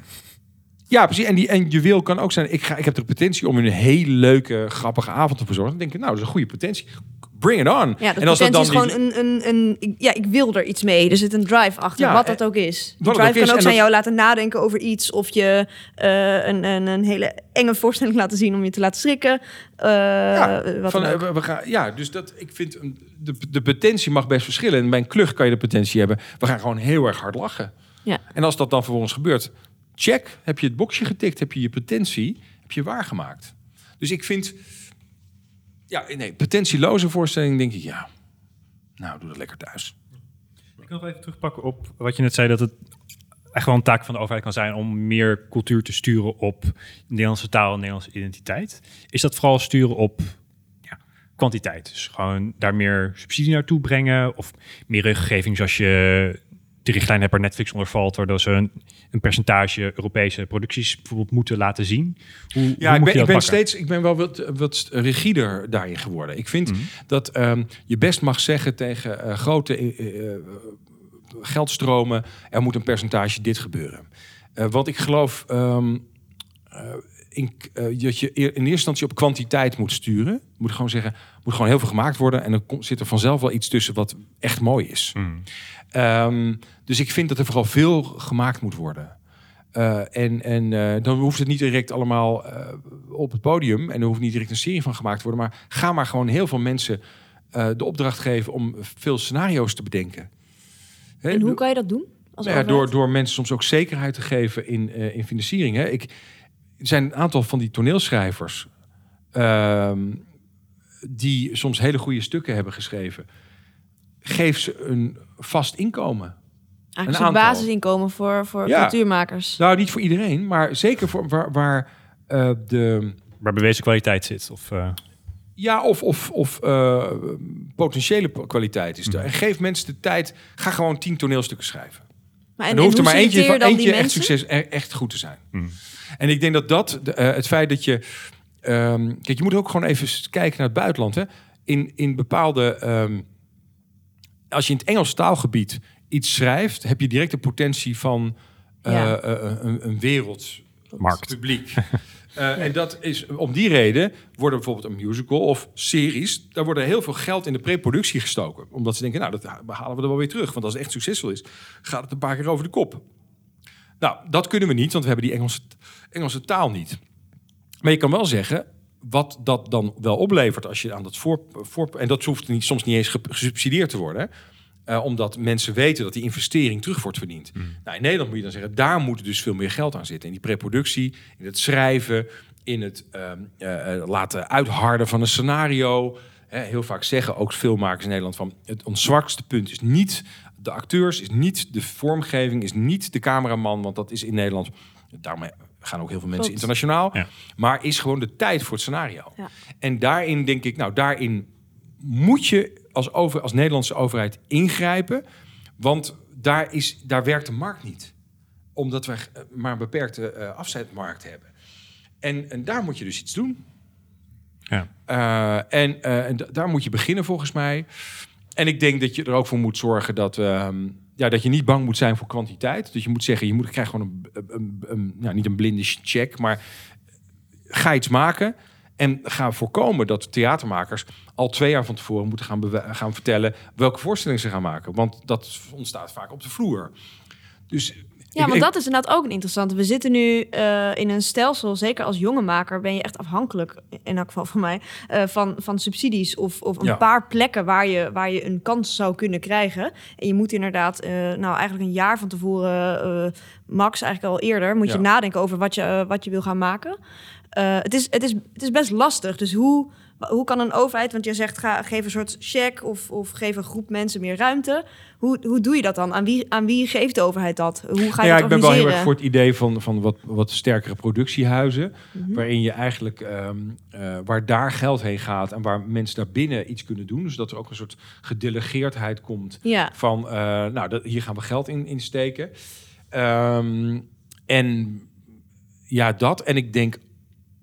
Ja, precies. En, die, en je wil kan ook zijn, ik, ga, ik heb de potentie om een hele leuke, grappige avond te verzorgen. Dan denk ik, nou, dat is een goede potentie. Bring it on. Ja, en als dat dan is gewoon een, een, een... Ja, ik wil er iets mee. Er zit een drive achter, Ja, wat dat ook is. Die drive ook is. kan ook zijn dat- jou laten nadenken over iets... of je eh, een, een, een hele enge voorstelling laten zien om je te laten schrikken. Eh, ja, wat van, eh, we, we gaan, ja, dus dat, ik vind, de, de potentie mag best verschillen. En bij een klucht kan je de potentie hebben. We gaan gewoon heel erg hard lachen. Ja. En als dat dan vervolgens gebeurt, check. Heb je het boxje getikt? Heb je je potentie? Heb je waargemaakt? Dus ik vind, ja, nee, potentieloze voorstelling denk ik, ja, nou, doe dat lekker thuis. Ik wil nog even terugpakken op wat je net zei, dat het echt wel een taak van de overheid kan zijn om meer cultuur te sturen op Nederlandse taal en Nederlandse identiteit. Is dat vooral sturen op ja, kwantiteit? Dus gewoon daar meer subsidie naartoe brengen of meer regelgeving zoals je de richtlijn waar Netflix onder valt, waardoor ze een, een percentage Europese producties bijvoorbeeld moeten laten zien. Hoe, hoe Ja, ik ben, je ik dat ben pakken? steeds, ik ben wel wat, wat rigider daarin geworden. Ik vind Mhm. dat ehm, je best mag zeggen tegen eh, grote eh, eh, geldstromen, er moet een percentage dit gebeuren. Eh, want ik geloof eh, in, dat je in eerste instantie op kwantiteit moet sturen. Moet gewoon zeggen, moet gewoon heel veel gemaakt worden en dan komt- zit er vanzelf wel iets tussen wat echt mooi is. Mhm. Ehm, dus ik vind dat er vooral veel gemaakt moet worden. Eh, en en eh, dan hoeft het niet direct allemaal eh, op het podium. En er hoeft niet direct een serie van gemaakt te worden. Maar ga maar gewoon heel veel mensen de opdracht geven om veel scenario's te bedenken. Hè, En hoe kan je dat doen? Als nou ja, door, door mensen soms ook zekerheid te geven in, in financiering. Hè. Ik, er zijn een aantal van die toneelschrijvers ehm, die soms hele goede stukken hebben geschreven. Geef ze een vast inkomen. Eigenlijk een een basisinkomen voor, voor Ja. cultuurmakers. Nou, niet voor iedereen, maar zeker voor waar, waar eh, de. Waar bewezen kwaliteit zit. Of, eh, Ja, of, of, of eh, potentiële po- kwaliteit is er. En geef mensen de tijd. Ga gewoon tien toneelstukken schrijven. Maar En, er hoeft er maar eentje, van, eentje echt succes, e- echt goed te zijn. Hmm. En ik denk dat dat, eh, het feit dat je... ehm, kijk, je moet ook gewoon even kijken naar het buitenland. Hè? In, in bepaalde... ehm, als je in het Engels taalgebied iets schrijft... heb je direct de potentie van eh, Ja. eh, een, een wereld Markt. publiek. Eh, En dat is om die reden worden bijvoorbeeld een musical of series. Daar worden heel veel geld in de preproductie gestoken. Omdat ze denken, nou, dat halen we er wel weer terug. Want als het echt succesvol is, gaat het een paar keer over de kop. Nou, dat kunnen we niet, want we hebben die Engelse, Engelse taal niet. Maar je kan wel zeggen wat dat dan wel oplevert als je aan dat voor... voor en dat hoeft niet, soms niet eens ge- gesubsidieerd te worden. hè. Eh, omdat mensen weten dat die investering terug wordt verdiend. Nou, in Nederland moet je dan zeggen, daar moet dus veel meer geld aan zitten. In die preproductie, in het schrijven, in het ehm, eh, eh, laten uitharden van een scenario. Heel vaak zeggen ook filmmakers in Nederland van... het ons zwakste punt is niet de acteurs, is niet de vormgeving... is niet de cameraman, want dat is in Nederland... daarmee gaan ook heel veel mensen Klopt. internationaal... Ja. maar is gewoon de tijd voor het scenario. Ja. En daarin denk ik, nou, daarin moet je als, over, als Nederlandse overheid ingrijpen. Want daar, is, daar werkt de markt niet. Omdat we eh, maar een beperkte eh, afzetmarkt hebben. En, en daar moet je dus iets doen. Ja. Eh, en eh, daar moet je beginnen volgens mij. En ik denk dat je er ook voor moet zorgen dat, ehm, ja, dat je niet bang moet zijn voor kwantiteit. Dus je moet zeggen, je moet krijg gewoon een, een, een, nou, niet een blinde check, maar ga iets maken. En ga voorkomen dat theatermakers al twee jaar van tevoren moeten gaan, gaan vertellen welke voorstelling ze gaan maken. Want dat ontstaat vaak op de vloer. Dus Ja, ik- want dat is inderdaad ook een interessante. We zitten nu eh, in een stelsel, zeker als jonge maker ben je echt afhankelijk, in elk geval van mij, eh, van, van subsidies of, of een Ja. paar plekken waar je, waar je een kans zou kunnen krijgen. En je moet inderdaad, eh, nou eigenlijk een jaar van tevoren, max eigenlijk al eerder, moet je nadenken over wat je, wat je wil gaan maken. Het, is, het, is, het is best lastig. Dus hoe, hoe kan een overheid, want je zegt ga, geef een soort check of, of geef een groep mensen meer ruimte. Hoe, hoe doe je dat dan? Aan wie, aan wie geeft de overheid dat? Hoe ga je Nou ja, dat ik ben wel heel erg voor het idee van, van wat, wat sterkere productiehuizen. Mhm. Waarin je eigenlijk, ehm, eh, waar daar geld heen gaat en waar mensen daar binnen iets kunnen doen. Dus dat er ook een soort gedelegeerdheid komt Ja, van, eh, nou, dat, hier gaan we geld in, in steken. Ehm, en ja, dat. En ik denk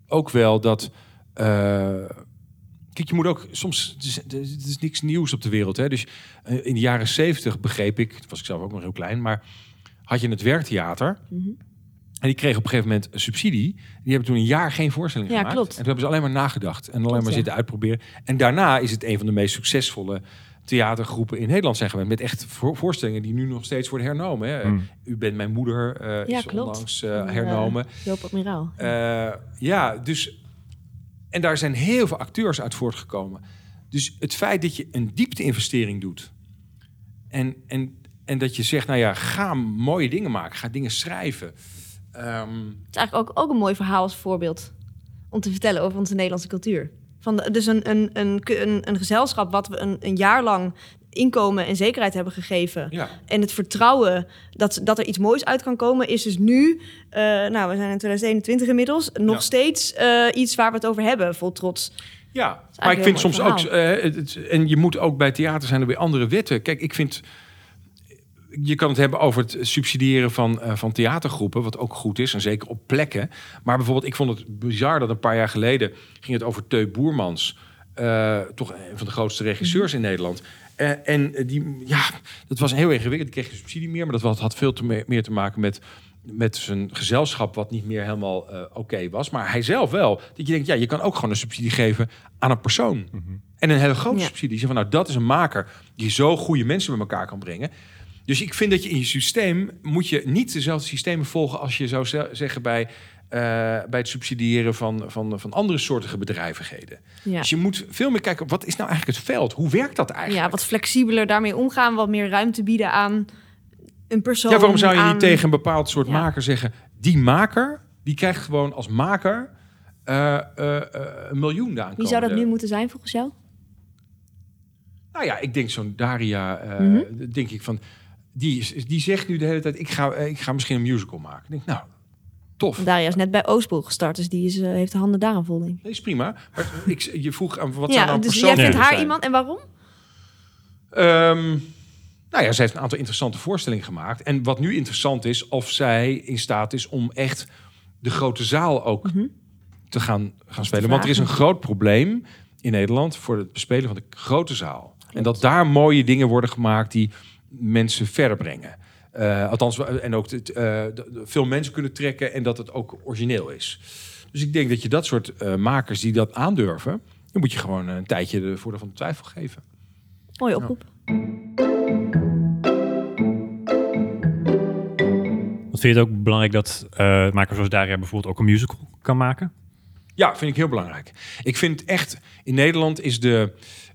ook wel dat. eh, kijk, je moet ook soms. Het is, het is niks nieuws op de wereld. Hè? Dus eh, in de jaren zeventig begreep ik, toen was ik zelf ook nog heel klein, maar had je het werktheater. Mhm. En die kreeg op een gegeven moment een subsidie. Die hebben toen een jaar geen voorstelling Ja, gemaakt. klopt. En toen hebben ze alleen maar nagedacht. En alleen Klopt, maar ja. zitten uitproberen. En daarna is het een van de meest succesvolle theatergroepen in Nederland zijn geweest. Met echt voor- voorstellingen die nu nog steeds worden hernomen. Hè. Mm. U bent mijn moeder eh, Ja, is klopt. onlangs eh, hernomen. Joop Admiraal. Eh, ja, dus... En daar zijn heel veel acteurs uit voortgekomen. Dus het feit dat je een diepte-investering doet... En, en, en dat je zegt, nou ja, ga mooie dingen maken. Ga dingen schrijven. Ehm, Het is eigenlijk ook, ook een mooi verhaal als voorbeeld om te vertellen over onze Nederlandse cultuur. Van de- dus een, een, een, een, gezelschap wat we een, een jaar lang inkomen en zekerheid hebben gegeven. ja. En het vertrouwen dat, dat er iets moois uit kan komen, is dus nu, eh, nou, we zijn in 2021 inmiddels, nog Ja. steeds eh, iets waar we het over hebben, vol trots. Ja, maar ik vind soms ook... eh, het, en je moet ook bij theater zijn er weer andere wetten. Kijk, ik vind... Je kan het hebben over het subsidiëren van, van theatergroepen, wat ook goed is, en zeker op plekken. Maar bijvoorbeeld, ik vond het bizar dat een paar jaar geleden ging het over Teu Boermans. toch een van de grootste regisseurs in Nederland. Eh, en die, ja, dat was heel ingewikkeld. Die kreeg geen subsidie meer, maar dat had veel te me- meer te maken met, met zijn gezelschap, wat niet meer helemaal eh, oké was. Maar hij zelf wel. Dat je denkt, ja, je kan ook gewoon een subsidie geven aan een persoon. En een hele grote Ja. subsidie. Zeg van, nou, dat is een maker die zo goede mensen bij elkaar kan brengen. Dus ik vind dat je in je systeem moet je niet dezelfde systemen volgen als je zou ze- zeggen bij, eh, bij het subsidiëren van, van, van andere soortige bedrijvigheden. Ja. Dus je moet veel meer kijken, wat is nou eigenlijk het veld? Hoe werkt dat eigenlijk? ja, wat flexibeler daarmee omgaan, wat meer ruimte bieden aan een persoon. Ja, waarom zou je aan- niet tegen een bepaald soort Ja. maker zeggen... die maker, die krijgt gewoon als maker eh, eh, een miljoen daar. Wie zou dat nu moeten zijn volgens jou? Nou ja, ik denk zo'n Daria, Mhm. denk ik van... Die, die zegt nu de hele tijd, ik ga, ik ga misschien een musical maken. Ik denk, nou, tof. Daria is net bij Oostboel gestart, dus die is, eh, heeft de handen daaraan vol. denk ik. Nee, is prima. Maar ik, je vroeg aan wat Ja, nou dus jij vindt haar zijn? iemand en waarom? Ehm, nou ja, zij heeft een aantal interessante voorstellingen gemaakt. En wat nu interessant is, of zij in staat is om echt de grote zaal ook Mhm. te gaan, gaan spelen. Want er is een groot probleem in Nederland voor het bespelen van de grote zaal. En dat daar mooie dingen worden gemaakt die mensen verder brengen. Eh, althans, en ook eh, veel mensen kunnen trekken en dat het ook origineel is. Dus ik denk dat je dat soort eh, makers die dat aandurven, dan moet je gewoon een tijdje de voordeel van de twijfel geven. Mooie oproep. Want vind je het ook belangrijk dat eh makers zoals Daria bijvoorbeeld ook een musical kan maken? Ja, vind ik heel belangrijk. Ik vind echt, in Nederland is, de,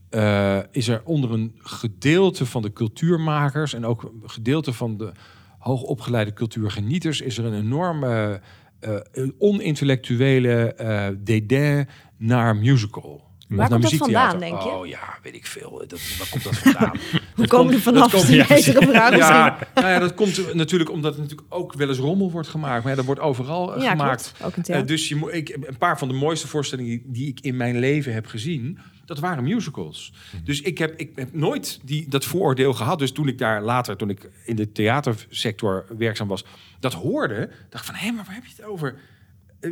eh, is er onder een gedeelte van de cultuurmakers en ook een gedeelte van de hoogopgeleide cultuurgenieters, is er een enorme eh, onintellectuele eh dédain naar musical. Waar komt dat vandaan, denk je? Oh ja, weet ik veel. Dat, waar komt dat vandaan? We komen er vanaf. komt- die ja, vraag misschien. ja, nou ja, dat komt natuurlijk omdat er natuurlijk ook wel eens rommel wordt gemaakt. Maar ja, dat wordt overal Ja, gemaakt. klopt. Ook dus je ik, een paar van de mooiste voorstellingen die ik in mijn leven heb gezien, dat waren musicals. Dus ik heb, ik heb nooit die, dat vooroordeel gehad. Dus toen ik daar later, toen ik in de theatersector werkzaam was, dat hoorde, dacht van, hé, maar waar heb je het over?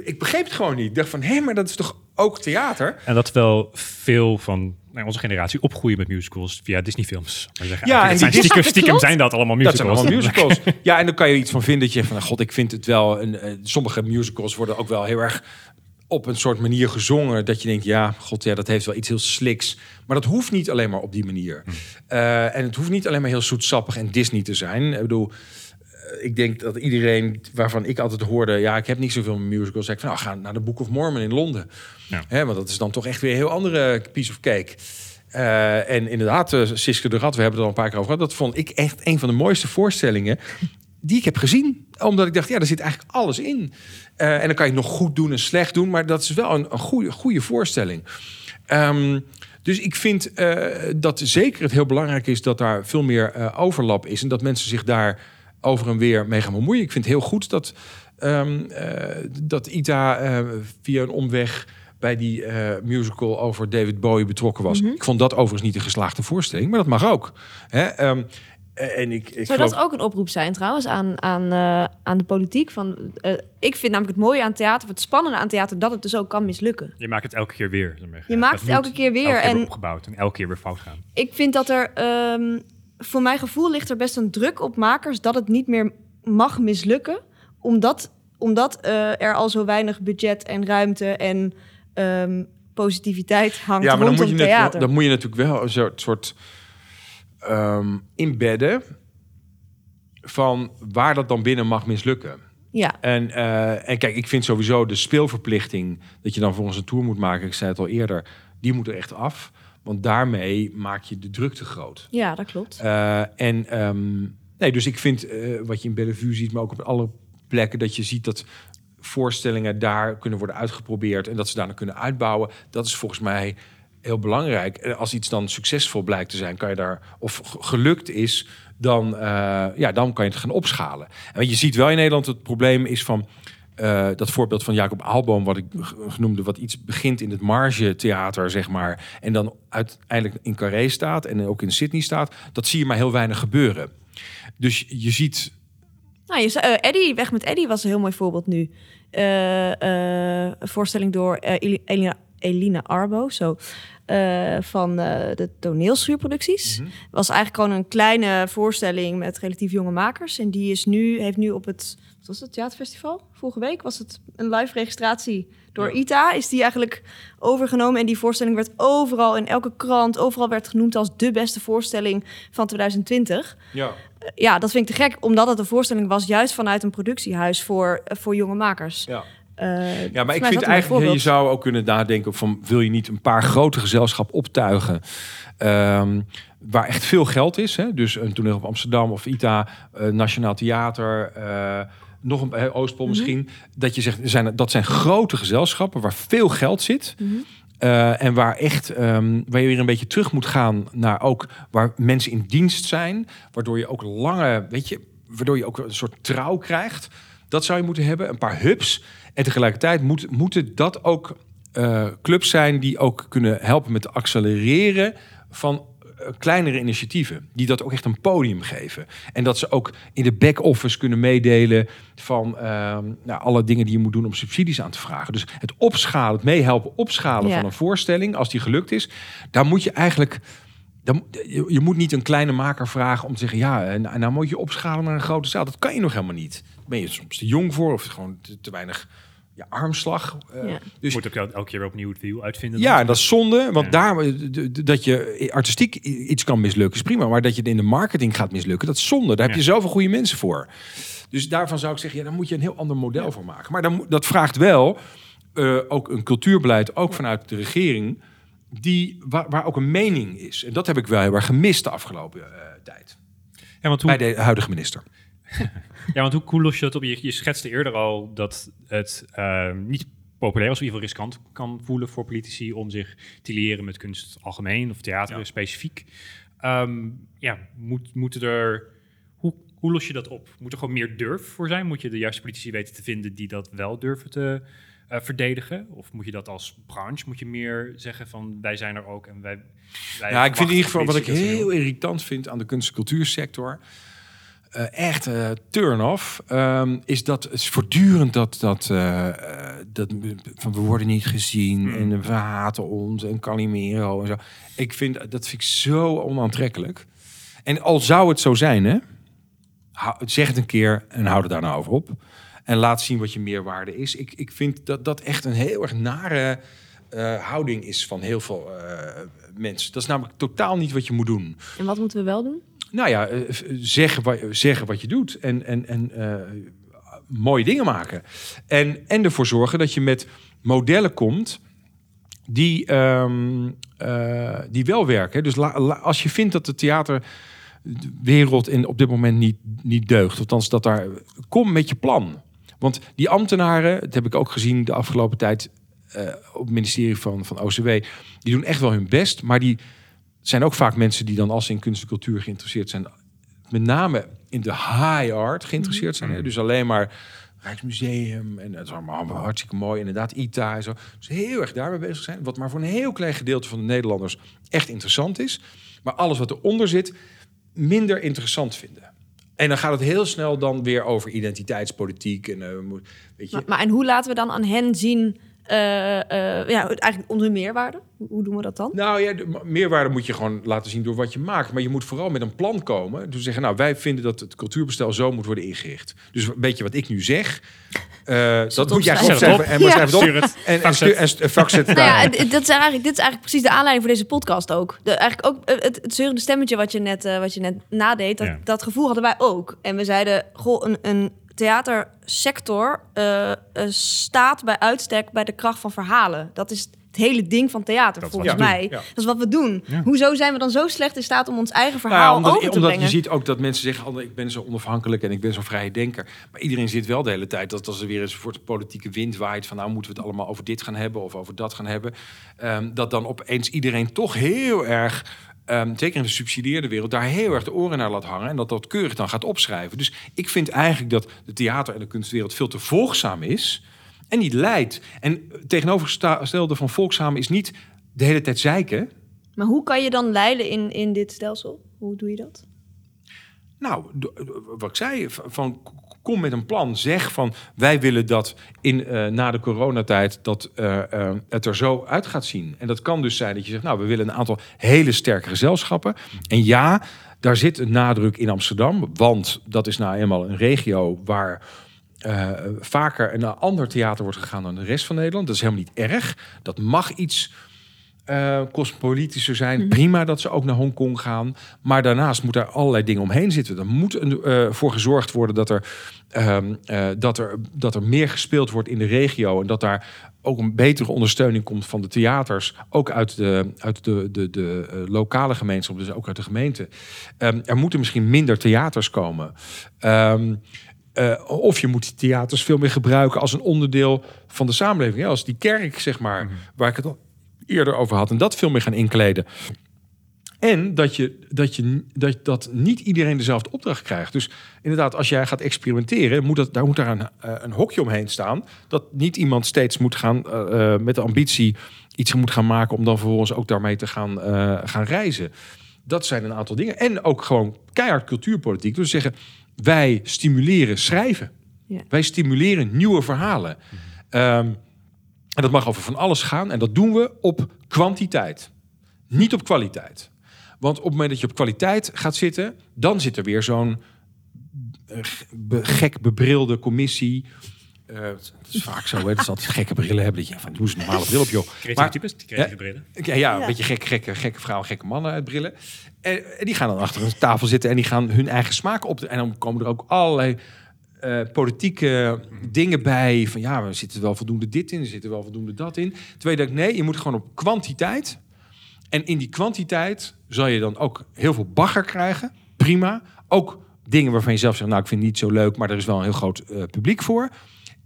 ik begreep het gewoon niet. Ik dacht van, hé, maar dat is toch ook theater? En dat wel veel van nou, onze generatie opgroeien met musicals via Disney-films. Ja, en die stiekem, stiekem zijn dat allemaal Dat zijn musicals. allemaal musicals. ja, en dan kan je iets van vinden dat je van, god, ik vind het wel... Een, eh, sommige musicals worden ook wel heel erg op een soort manier gezongen... dat je denkt, ja, god, ja, dat heeft wel iets heel sliks. Maar dat hoeft niet alleen maar op die manier. Eh, en het hoeft niet alleen maar heel zoetsappig en Disney te zijn. Ik bedoel, eh, ik denk dat iedereen waarvan ik altijd hoorde... ja, ik heb niet zoveel musicals... zeg ik van, nou, ga naar de Book of Mormon in Londen. Ja. Hè, want dat is dan toch echt weer een heel andere piece of cake. Eh, en inderdaad, uh, Siske de Rat, we hebben het er al een paar keer over gehad... dat vond ik echt een van de mooiste voorstellingen die ik heb gezien. Omdat ik dacht, ja, er zit eigenlijk alles in. Uh, en dan kan je het nog goed doen en slecht doen... maar dat is wel een, een goede, goede voorstelling. Um, dus ik vind uh, dat zeker het heel belangrijk is... dat daar veel meer uh, overlap is... en dat mensen zich daar over en weer mee gaan bemoeien. Ik vind het heel goed dat, um, dat Ita via een omweg bij die uh, musical over David Bowie betrokken was. Mm -hmm. Ik vond dat overigens niet een geslaagde voorstelling, maar dat mag ook. Hè? Um, en ik, ik Zou geloof... dat ook een oproep zijn trouwens aan, aan, uh, aan de politiek? Van, uh, ik vind namelijk het mooie aan theater, het spannende aan theater, dat het dus ook kan mislukken. Je maakt het elke keer weer. Je maakt het elke keer weer. Elke keer en opgebouwd en elke keer weer fout gaan. Ik vind dat er, um, voor mijn gevoel ligt er best een druk op makers dat het niet meer mag mislukken, omdat, omdat uh, er al zo weinig budget en ruimte en um, positiviteit hangt ja, maar dan rondom moet je theater. Net, dan moet je natuurlijk wel een soort, soort um, inbedden van waar dat dan binnen mag mislukken. Ja. En, uh, en kijk, ik vind sowieso de speelverplichting dat je dan voor ons een tour moet maken, ik zei het al eerder, die moet er echt af. Want daarmee maak je de druk te groot. Ja, dat klopt. Uh, en um, nee, dus ik vind uh, wat je in Bellevue ziet, maar ook op alle plekken, dat je ziet dat voorstellingen daar kunnen worden uitgeprobeerd en dat ze daar kunnen uitbouwen. Dat is volgens mij heel belangrijk. En als iets dan succesvol blijkt te zijn, kan je daar of gelukt is, dan, uh, ja, dan kan je het gaan opschalen. En je ziet wel in Nederland het probleem is van uh, dat voorbeeld van Jacob Aalboom, wat ik genoemde, wat iets begint in het marge theater, zeg maar, en dan uiteindelijk in Carré staat en ook in Sydney staat, dat zie je maar heel weinig gebeuren. Dus je ziet. Nou, je, uh, Eddie, weg met Eddie was een heel mooi voorbeeld nu. Voorstelling door Elina, Elina Arbo, zo. Uh, van uh, de toneelschuurproducties. Mm -hmm. was eigenlijk gewoon een kleine voorstelling met relatief jonge makers. En die is nu, heeft nu op het, wat was het, theaterfestival? Vorige week was het een live registratie door ja. ITA. Is die eigenlijk overgenomen. En die voorstelling werd overal, in elke krant, overal werd genoemd als de beste voorstelling van 2020. Ja. Uh, ja, dat vind ik te gek, omdat het een voorstelling was juist vanuit een productiehuis voor, voor jonge makers. Ja. Uh, ja, maar ik vind eigenlijk, je zou ook kunnen nadenken van, wil je niet een paar grote gezelschappen optuigen, um, waar echt veel geld is. Hè? Dus een toneel op Amsterdam of ITA, uh, Nationaal Theater, uh, nog een Oostpol mm -hmm. misschien. Dat je zegt, zijn, dat zijn grote gezelschappen waar veel geld zit. Mm -hmm. Uh, en waar echt, um, waar je weer een beetje terug moet gaan naar ook waar mensen in dienst zijn, waardoor je ook lange, weet je, waardoor je ook een soort trouw krijgt. Dat zou je moeten hebben, een paar hubs. En tegelijkertijd moet, moeten dat ook uh, clubs zijn die ook kunnen helpen met het accelereren van uh, kleinere initiatieven. Die dat ook echt een podium geven. En dat ze ook in de back-office kunnen meedelen van uh, nou, alle dingen die je moet doen om subsidies aan te vragen. Dus het opschalen, het meehelpen opschalen ja. van een voorstelling, als die gelukt is, daar moet je eigenlijk. Dan, je, moet niet een kleine maker vragen om te zeggen: ja, en nou moet je opschalen naar een grote zaal. Dat kan je nog helemaal niet. Daar ben je soms te jong voor of gewoon te, te weinig ja, armslag. Uh, ja. Dus moet ook elke keer weer opnieuw het wiel uitvinden. Ja, dat is zonde. Want ja. daar dat je artistiek iets kan mislukken is prima, maar dat je het in de marketing gaat mislukken, dat is zonde. Daar heb je zoveel goede mensen voor. Dus daarvan zou ik zeggen, ja, dan moet je een heel ander model ja. voor maken. Maar dan, dat vraagt wel uh, ook een cultuurbeleid, ook vanuit de regering, die waar, waar, ook een mening is. En dat heb ik wel heel erg gemist de afgelopen uh, tijd. Ja, want hoe... Bij de huidige minister. Ja, want hoe cool los je dat op? Je, je schetste eerder al dat het uh, niet populair of in ieder geval riskant kan voelen voor politici om zich te leren met kunst algemeen of theater ja. specifiek. Um, ja, moet, moeten er. Hoe, hoe los je dat op? Moet er gewoon meer durf voor zijn? Moet je de juiste politici weten te vinden die dat wel durven te uh, verdedigen? Of moet je dat als branche? Moet je meer zeggen van wij zijn er ook en wij. wij ja, ik vind in ieder geval wat ik heel irritant vind aan de kunst- en cultuursector. Eh, echt eh, turn-off, ehm, is dat is voortdurend dat, dat, eh, dat van we worden niet gezien en we haten ons en Calimero en zo. Ik vind dat vind ik zo onaantrekkelijk. En al zou het zo zijn, hè, zeg het een keer en hou het daar nou over op. En laat zien wat je meerwaarde is. Ik, ik vind dat dat echt een heel erg nare eh, houding is van heel veel eh, mensen. Dat is namelijk totaal niet wat je moet doen. En wat moeten we wel doen? Nou ja, eh, zeggen, wat, zeggen wat je doet en, en, en eh, mooie dingen maken. En, en ervoor zorgen dat je met modellen komt die, ehm, eh, die wel werken. Dus als je vindt dat de theaterwereld in, op dit moment niet, niet deugt, althans dat daar, kom met je plan. Want die ambtenaren, dat heb ik ook gezien de afgelopen tijd op het ministerie van, van OCW, die doen echt wel hun best, maar die zijn ook vaak mensen die dan als ze in kunst en cultuur geïnteresseerd zijn, met name in de high art geïnteresseerd zijn. Hè? Dus alleen maar Rijksmuseum en dat is allemaal hartstikke mooi. Inderdaad, ITA en zo. Dus heel erg daarmee bezig zijn. Wat maar voor een heel klein gedeelte van de Nederlanders echt interessant is. Maar alles wat eronder zit, minder interessant vinden. En dan gaat het heel snel dan weer over identiteitspolitiek. En, eh, we moeten- weet je, Maar, maar en hoe laten we dan aan hen zien, ja, eigenlijk onze meerwaarde? Hoe, doen we dat dan? Nou ja, de meerwaarde moet je gewoon laten zien door wat je maakt. Maar je moet vooral met een plan komen. Dus zeggen, nou, wij vinden dat het cultuurbestel zo moet worden ingericht. Dus een beetje wat ik nu zeg. eh, dat moet jij gewoon opschrijven. En Ja. het op. Stuur het. En, en, en, het Nou ja, dat is eigenlijk, dit is eigenlijk precies de aanleiding voor deze podcast ook. De, eigenlijk ook eh, het, het zeurende stemmetje wat je net, eh, wat je net nadeed, dat, Ja. dat gevoel hadden wij ook. En we zeiden, goh, een, een theatersector eh, eh, staat bij uitstek bij de kracht van verhalen. Dat is het hele ding van theater, Dat volgens mij. ja. Dat is wat we doen. Ja. Hoezo zijn we dan zo slecht in staat om ons eigen Nou ja, verhaal omdat, over te omdat brengen? je ziet ook dat mensen zeggen, "Oh, ik ben zo onafhankelijk en ik ben zo'n vrije denker. Maar iedereen zit wel de hele tijd dat als er weer eens voor de politieke wind waait van nou moeten we het allemaal over dit gaan hebben of over dat gaan hebben. ehm, dat dan opeens iedereen toch heel erg, ehm, zeker in de subsidieerde wereld, daar heel erg de oren naar laat hangen. En dat dat keurig dan gaat opschrijven. Dus ik vind eigenlijk dat de theater- en de kunstwereld veel te volgzaam is. En niet leidt. En tegenovergestelde van volgzaam is niet de hele tijd zeiken. Maar hoe kan je dan leiden in, in dit stelsel? Hoe doe je dat? Nou, wat ik zei, van kom met een plan. Zeg van wij willen dat in eh, na de coronatijd dat eh, eh, het er zo uit gaat zien. En dat kan dus zijn dat je zegt, nou, we willen een aantal hele sterke gezelschappen. En ja, daar zit een nadruk in Amsterdam, want dat is nou eenmaal een regio waar vaker naar ander theater wordt gegaan dan de rest van Nederland. Dat is helemaal niet erg. Dat mag iets cosmopolitischer zijn. Prima dat ze ook naar Hongkong gaan. Maar daarnaast moet daar allerlei dingen omheen zitten. Er moet een, eh, voor gezorgd worden dat er, ehm, eh, dat, er, dat er meer gespeeld wordt in de regio. En dat daar ook een betere ondersteuning komt van de theaters. Ook uit de, uit de, de, de lokale gemeenschap, dus ook uit de gemeente. Ehm, er moeten misschien minder theaters komen. Ehm, eh, of je moet die theaters veel meer gebruiken als een onderdeel van de samenleving. Ja, als die kerk, zeg maar, waar ik het al eerder over had. En dat veel meer gaan inkleden. En dat, je, dat, je, dat, dat niet iedereen dezelfde opdracht krijgt. Dus inderdaad, als jij gaat experimenteren, moet dat, daar moet daar een, eh, een hokje omheen staan. Dat niet iemand steeds moet gaan eh, eh, met de ambitie iets moet gaan maken om dan vervolgens ook daarmee te gaan, gaan reizen. Dat zijn een aantal dingen. En ook gewoon keihard cultuurpolitiek. Dus zeggen, wij stimuleren schrijven. Ja. Wij stimuleren nieuwe verhalen. Ehm, en dat mag over van alles gaan. En dat doen we op kwantiteit. Niet op kwaliteit. Want op het moment dat je op kwaliteit gaat zitten, dan zit er weer zo'n eh, gek bebrilde commissie. Eh, het is vaak zo, hè, dat ze altijd gekke brillen hebben. Dat je van, doe eens een normale bril op, joh. Creatieve Maar- types, die creatieve brillen. Ja, ja, een beetje gek, gekke, gekke vrouwen, gekke mannen uit brillen. En, en die gaan dan achter een tafel zitten en die gaan hun eigen smaak op. En dan komen er ook allerlei eh, politieke dingen bij. Van ja, er zitten wel voldoende dit in, er zitten wel voldoende dat in. Je denkt, nee, je moet gewoon op kwantiteit. En in die kwantiteit zal je dan ook heel veel bagger krijgen. Prima. Ook dingen waarvan je zelf zegt, nou, ik vind het niet zo leuk, maar er is wel een heel groot eh, publiek voor.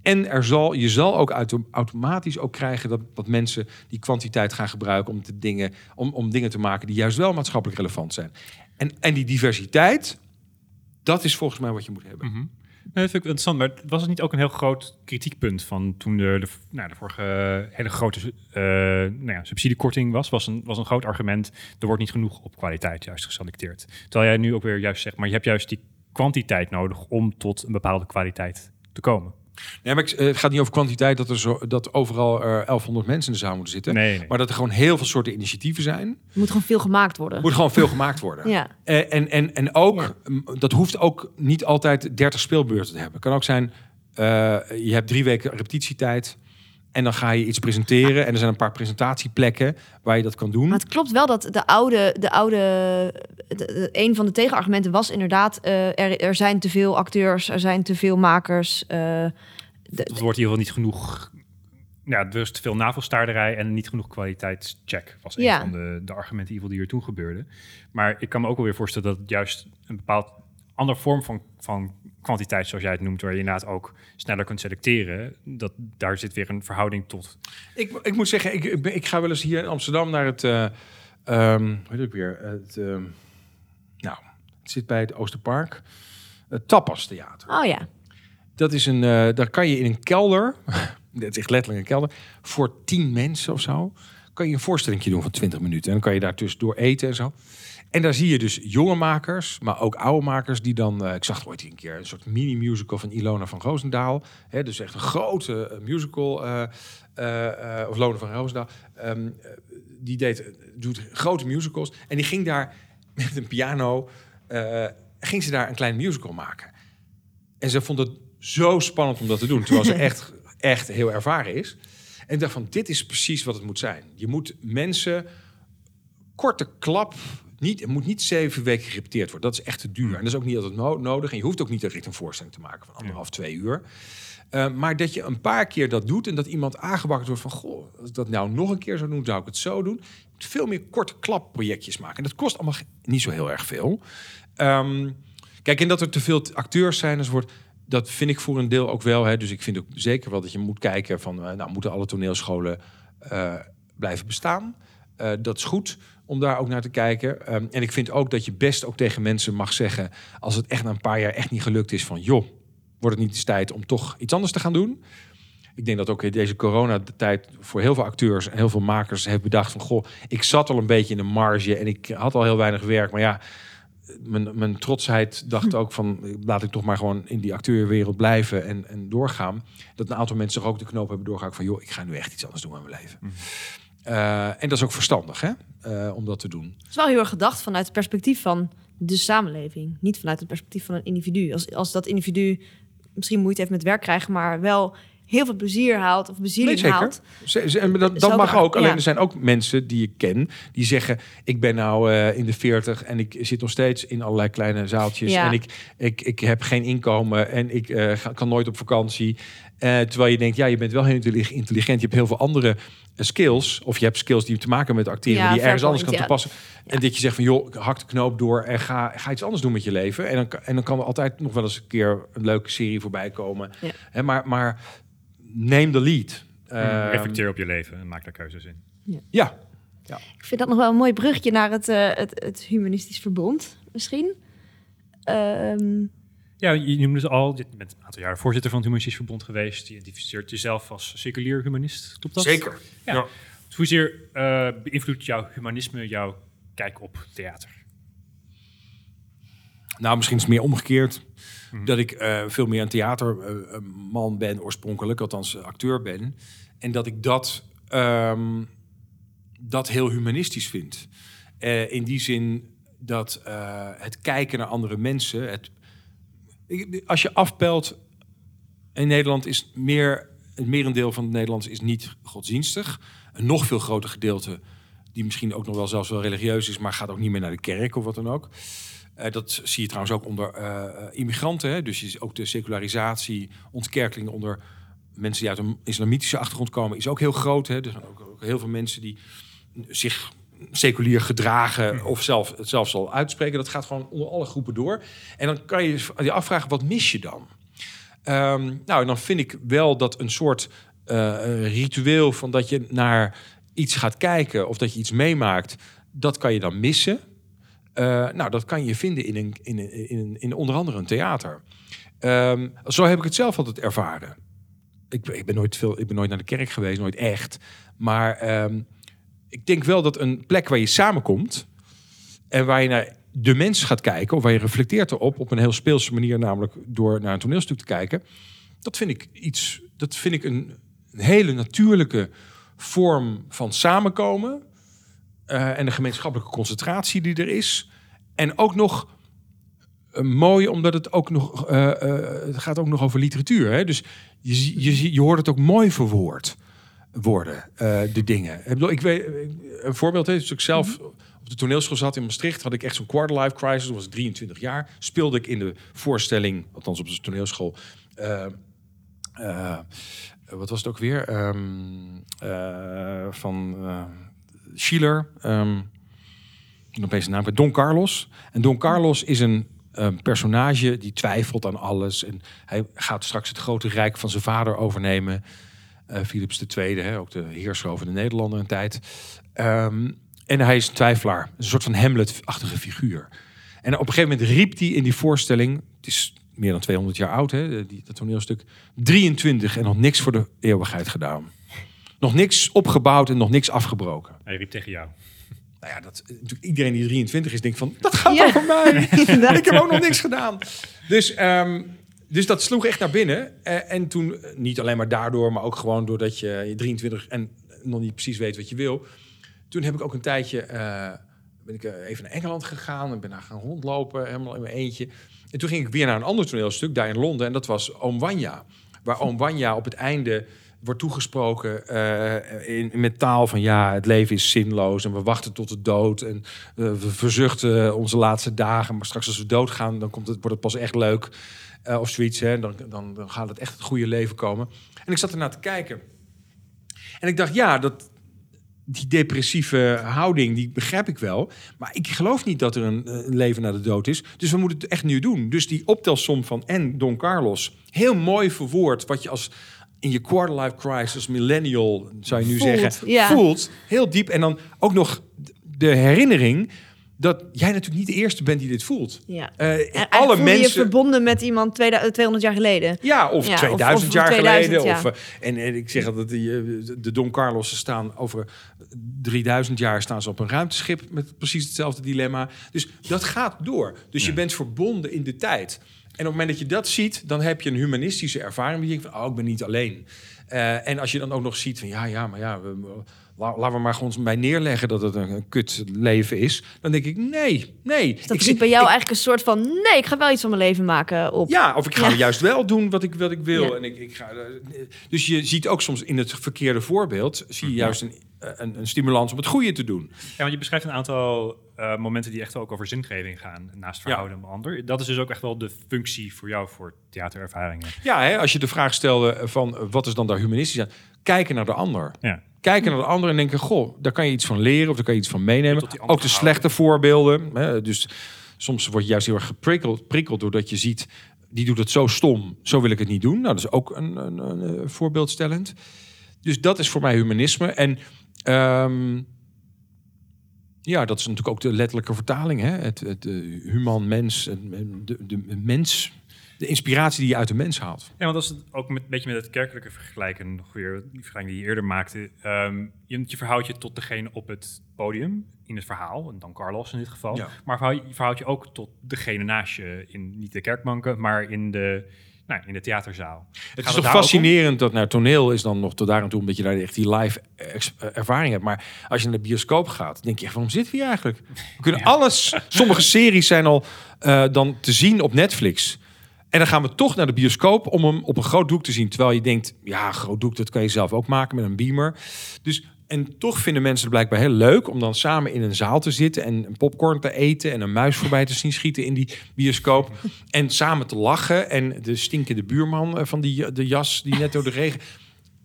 En er zal, je zal ook auto- automatisch ook krijgen dat, dat mensen die kwantiteit gaan gebruiken om, te dingen, om, om dingen te maken die juist wel maatschappelijk relevant zijn. En, en die diversiteit, dat is volgens mij wat je moet hebben. Mhm. Nee, dat vind ik interessant, maar was het niet ook een heel groot kritiekpunt van toen de, de, nou, de vorige hele grote eh, nou ja, subsidiekorting was? Was een, was een groot argument. Er wordt niet genoeg op kwaliteit juist geselecteerd. Terwijl jij nu ook weer juist zegt, maar je hebt juist die kwantiteit nodig om tot een bepaalde kwaliteit te komen. Nee, maar eh, het gaat niet over kwantiteit dat er zo, dat overal er 1100 mensen in de zaal moeten zitten. Nee, nee. Maar dat er gewoon heel veel soorten initiatieven zijn. Er moet gewoon veel gemaakt worden. Er moet gewoon veel gemaakt worden. Ja. Eh, En, en, en ook, Ja. dat hoeft ook niet altijd 30 speelbeurten te hebben. Het kan ook zijn, eh, je hebt drie weken repetitietijd. En dan ga je iets presenteren. En er zijn een paar presentatieplekken waar je dat kan doen. Maar het klopt wel dat de oude, de oude de- de- een van de tegenargumenten was inderdaad, eh, er, er zijn te veel acteurs, er zijn te veel makers. eh, de- Het wordt in ieder geval niet genoeg. Ja, er is te veel navelstaarderij en niet genoeg kwaliteitscheck. Was een Ja. van de, de argumenten in die er toen gebeurde. Maar ik kan me ook wel weer voorstellen dat het juist een bepaald andere vorm van, van kwantiteit, zoals jij het noemt, waar je inderdaad ook sneller kunt selecteren. Dat daar zit weer een verhouding tot. Ik, ik moet zeggen, ik, ik, ben- ik ga wel eens hier in Amsterdam naar het... eh ehm, hoe heet het weer? Het, ehm, nou, het zit bij het Oosterpark. Het Tapas Theater. oh ja, Dat is een, eh, daar kan je in een kelder, het is echt letterlijk een kelder, voor tien mensen of zo, kan je een voorstelling doen van 20 minuten. En dan kan je daar tussendoor eten en zo. En daar zie je dus jonge makers, maar ook oude makers die dan, eh, ik zag het ooit een keer, een soort mini-musical van Ilona van Roosendaal. Hè, dus echt een grote eh, musical, eh, of Lona van Roosendaal. Ehm, eh, die deed, doet grote musicals. En die ging daar met een piano, ging ze daar een klein musical maken. En ze vond het zo spannend om dat te doen, terwijl ze echt, echt heel ervaren is. En ik dacht van, dit is precies wat het moet zijn. Je moet mensen korte klap, niet, het moet niet zeven weken gerepeteerd worden. Dat is echt te duur. En dat is ook niet altijd no- nodig. En je hoeft ook niet een voorstelling te maken van anderhalf, twee uur. Uh, maar dat je een paar keer dat doet en dat iemand aangewakkerd wordt van... goh, als ik dat nou nog een keer zou doen, zou ik het zo doen. Je moet veel meer korte klap projectjes maken. En dat kost allemaal niet zo heel erg veel. Ehm, kijk, en dat er te veel acteurs zijn enzovoort... dat vind ik voor een deel ook wel. Hè. Dus ik vind ook zeker wel dat je moet kijken van... eh, nou, moeten alle toneelscholen eh, blijven bestaan? Uh, dat is goed om daar ook naar te kijken. Um, en ik vind ook dat je best ook tegen mensen mag zeggen... als het echt na een paar jaar echt niet gelukt is van... joh, wordt het niet eens tijd om toch iets anders te gaan doen? Ik denk dat ook in deze coronatijd voor heel veel acteurs en heel veel makers hebben bedacht van... goh, ik zat al een beetje in de marge en ik had al heel weinig werk. Maar ja, mijn, mijn trotsheid dacht ook van... laat ik toch maar gewoon in die acteurwereld blijven en, en doorgaan. Dat een aantal mensen ook de knoop hebben doorgehaald van... joh, ik ga nu echt iets anders doen in mijn leven. Mm. Uh, en dat is ook verstandig, hè? Uh, om dat te doen. Het is wel heel erg gedacht vanuit het perspectief van de samenleving. Niet vanuit het perspectief van een individu. Als, als dat individu misschien moeite heeft met werk krijgen... maar wel heel veel plezier haalt of bezieling nee, haalt. En dat, dat mag ook. Alleen ja. er zijn ook mensen die ik ken die zeggen: ik ben nou uh, in de 40 en ik zit nog steeds in allerlei kleine zaaltjes ja. en ik, ik, ik heb geen inkomen en ik uh, ga, kan nooit op vakantie. Uh, terwijl je denkt, ja, je bent wel heel intelligent. Je hebt heel veel andere skills. Of je hebt skills die te maken met acteren, ja, die je ergens anders kan toepassen. En dat je zegt van, joh, hak de knoop door en ga, ga iets anders doen met je leven. En dan, en dan kan er altijd nog wel eens een keer een leuke serie voorbij komen. He, maar, maar neem de lead. Uh, reflecteer op je leven en maak daar keuzes in. Ja. ja. ja. Ik vind dat nog wel een mooi brugje naar het, uh, het, het Humanistisch Verbond, misschien. Um, ja, je noemde het al. Je bent een aantal jaar voorzitter van het Humanistisch Verbond geweest. Je identificeert jezelf als seculier humanist. Klopt dat? Zeker. Ja. ja. Dus hoezeer uh, beïnvloedt jouw humanisme jouw kijk op theater? Nou, misschien is het meer omgekeerd. Mm-hmm. Dat ik uh, veel meer een theaterman uh, ben oorspronkelijk, althans acteur ben. En dat ik dat, um, dat heel humanistisch vind. Uh, in die zin dat het kijken naar andere mensen... Het, als je afpelt, in Nederland is meer, het merendeel van het Nederlands is niet godsdienstig. Een nog veel groter gedeelte, die misschien ook nog wel zelfs wel religieus is, maar gaat ook niet meer naar de kerk of wat dan ook. Uh, dat zie je trouwens ook onder uh, immigranten. Hè? Dus ziet ook de secularisatie, ontkerkeling onder mensen die uit een islamitische achtergrond komen, is ook heel groot. Hè? Er zijn ook heel veel mensen die zich seculier gedragen of zelf, zelfs al uitspreken. Dat gaat gewoon onder alle groepen door. En dan kan je je afvragen, wat mis je dan? Um, nou, dan vind ik wel dat een soort uh, ritueel van dat je naar iets gaat kijken of dat je iets meemaakt, dat kan je dan missen. Uh, nou, dat kan je vinden in, een, in, een, in, een, in onder andere een theater. Um, zo heb ik het zelf altijd ervaren. Ik, ik, ben nooit veel, ik ben nooit naar de kerk geweest, nooit echt. Maar um, ik denk wel dat een plek waar je samenkomt en waar je naar de mens gaat kijken, of waar je reflecteert erop op een heel speelse manier, namelijk door naar een toneelstuk te kijken. Dat vind ik iets, dat vind ik een, een hele natuurlijke vorm van samenkomen. eh, en de gemeenschappelijke concentratie die er is. En ook nog eh, mooi, omdat het ook nog eh, het gaat ook nog over literatuur. Hè? Dus je, je, je hoort het ook mooi verwoord worden, eh, de dingen. Ik, bedoel, ik weet, een voorbeeld is, ik zelf op de toneelschool zat in Maastricht, had ik echt zo'n quarterlife crisis. Toen was ik 23 jaar. Speelde ik in de voorstelling, althans op de toneelschool. eh, eh, wat was het ook weer? Ehm, eh, van Schiller. ik opeens de naam. Don Carlos. En Don Carlos is een een personage die twijfelt aan alles. En hij gaat straks het grote rijk van zijn vader overnemen. Eh Philips II, hè, ook de heerser over de Nederlanden een tijd. Ehm, en hij is een twijfelaar. Een soort van Hamlet-achtige figuur. En op een gegeven moment riep hij in die voorstelling... Het is meer dan 200 jaar oud, hè, die, dat toneelstuk. 23 en nog niks voor de eeuwigheid gedaan. Nog niks opgebouwd en nog niks afgebroken. Hij riep tegen jou. Nou ja, dat, natuurlijk iedereen die 23 is, denkt van, dat gaat Ja. over mij. Ik heb ook nog niks gedaan. Dus, ehm, dus dat sloeg echt naar binnen. Eh, en toen, eh, niet alleen maar daardoor, maar ook gewoon doordat je, je 23 en nog niet precies weet wat je wil. Toen heb ik ook een tijdje, eh, ben ik even naar Engeland gegaan en ben daar gaan rondlopen, helemaal in mijn eentje. En toen ging ik weer naar een ander toneelstuk, daar in Londen. En dat was Oom Wanya. Waar Oom Wanya op het einde wordt toegesproken in, met taal van ja, het leven is zinloos en we wachten tot de dood en we verzuchten onze laatste dagen, maar straks als we doodgaan, dan komt het, wordt het pas echt leuk eh, of zoiets. Hè? Dan, dan, dan gaat het echt het goede leven komen. En ik zat ernaar te kijken en ik dacht ja, dat die depressieve houding, die begrijp ik wel. Maar ik geloof niet dat er een, eh, een leven na de dood is. Dus we moeten het echt nu doen. Dus die optelsom van en Don Carlos, heel mooi verwoord, wat je als in je quarterlife crisis, millennial, zou je nu Voelt, zeggen, ja. voelt. Heel diep. En dan ook nog de herinnering dat jij natuurlijk niet de eerste bent die dit voelt. Ja. Eh, En alle voelde je mensen. verbonden met iemand 2000 200 jaar geleden. Ja, of Ja, of- 2000 of jaar 2000, geleden. ja. Of, eh, en, en ik zeg altijd, die, eh, de Don Carlos staan over 3000 jaar staan ze op een ruimteschip met precies hetzelfde dilemma. Dus dat gaat door. Dus je bent verbonden in de tijd. En op het moment dat je dat ziet, dan heb je een humanistische ervaring. Die je denkt van, oh, ik ben niet alleen. Eh, en als je dan ook nog ziet van, ja, ja, maar ja, we, laten we maar gewoon bij neerleggen dat het een, een kut leven is. Dan denk ik, nee, nee. Dus dat ik zit- bij jou ik- eigenlijk een soort van... nee, ik ga wel iets van mijn leven maken op. ja, of ik ga Ja. juist wel doen wat ik, wat ik wil. Ja. En ik, ik ga, eh, dus je ziet ook soms in het verkeerde voorbeeld... zie je juist een, eh, een, een stimulans om het goede te doen. Ja, want je beschrijft een aantal eh, momenten die echt wel ook over zingeving gaan, naast verhouden en ander. Dat is dus ook echt wel de functie voor jou voor theaterervaringen. Ja, hè, als je de vraag stelde van wat is dan daar humanistisch aan? Kijken naar de ander. Ja. Kijken naar de ander en denken, goh, daar kan je iets van leren... of daar kan je iets van meenemen. Ook de houden. slechte voorbeelden. Hè, dus soms word je juist heel erg geprikkeld prikkeld doordat je ziet... die doet het zo stom, zo wil ik het niet doen. Nou, dat is ook een, een, een, eh, voorbeeldstellend. Dus dat is voor mij humanisme. En ehm, ja, dat is natuurlijk ook de letterlijke vertaling. Hè? Het, het eh, human mens, de, de, de mens, de inspiratie die je uit de mens haalt. Ja, want als het ook met, een beetje met het kerkelijke vergelijken, nog weer die vergelijking die je eerder maakte. ehm, je, je verhoudt je tot degene op het podium, in het verhaal, en dan Carlos in dit geval. Ja. Maar verhoud, je verhoudt je ook tot degene naast je, in niet de kerkbanken, maar in de, nou, in de theaterzaal. Het Gaat is het toch fascinerend dat naar toneel is dan nog tot daar en toe omdat je daar echt die live eh, ervaring hebt. Maar als je naar de bioscoop gaat, denk je echt, waarom zitten we hier eigenlijk? We kunnen Ja. alles. Sommige series zijn al eh, dan te zien op Netflix. En dan gaan we toch naar de bioscoop om hem op een groot doek te zien. Terwijl je denkt, ja, groot doek, dat kan je zelf ook maken met een beamer. Dus, en toch vinden mensen het blijkbaar heel leuk om dan samen in een zaal te zitten en een popcorn te eten en een muis voorbij te zien schieten in die bioscoop. En samen te lachen en de stinkende buurman eh, van die, de jas die net door de regen.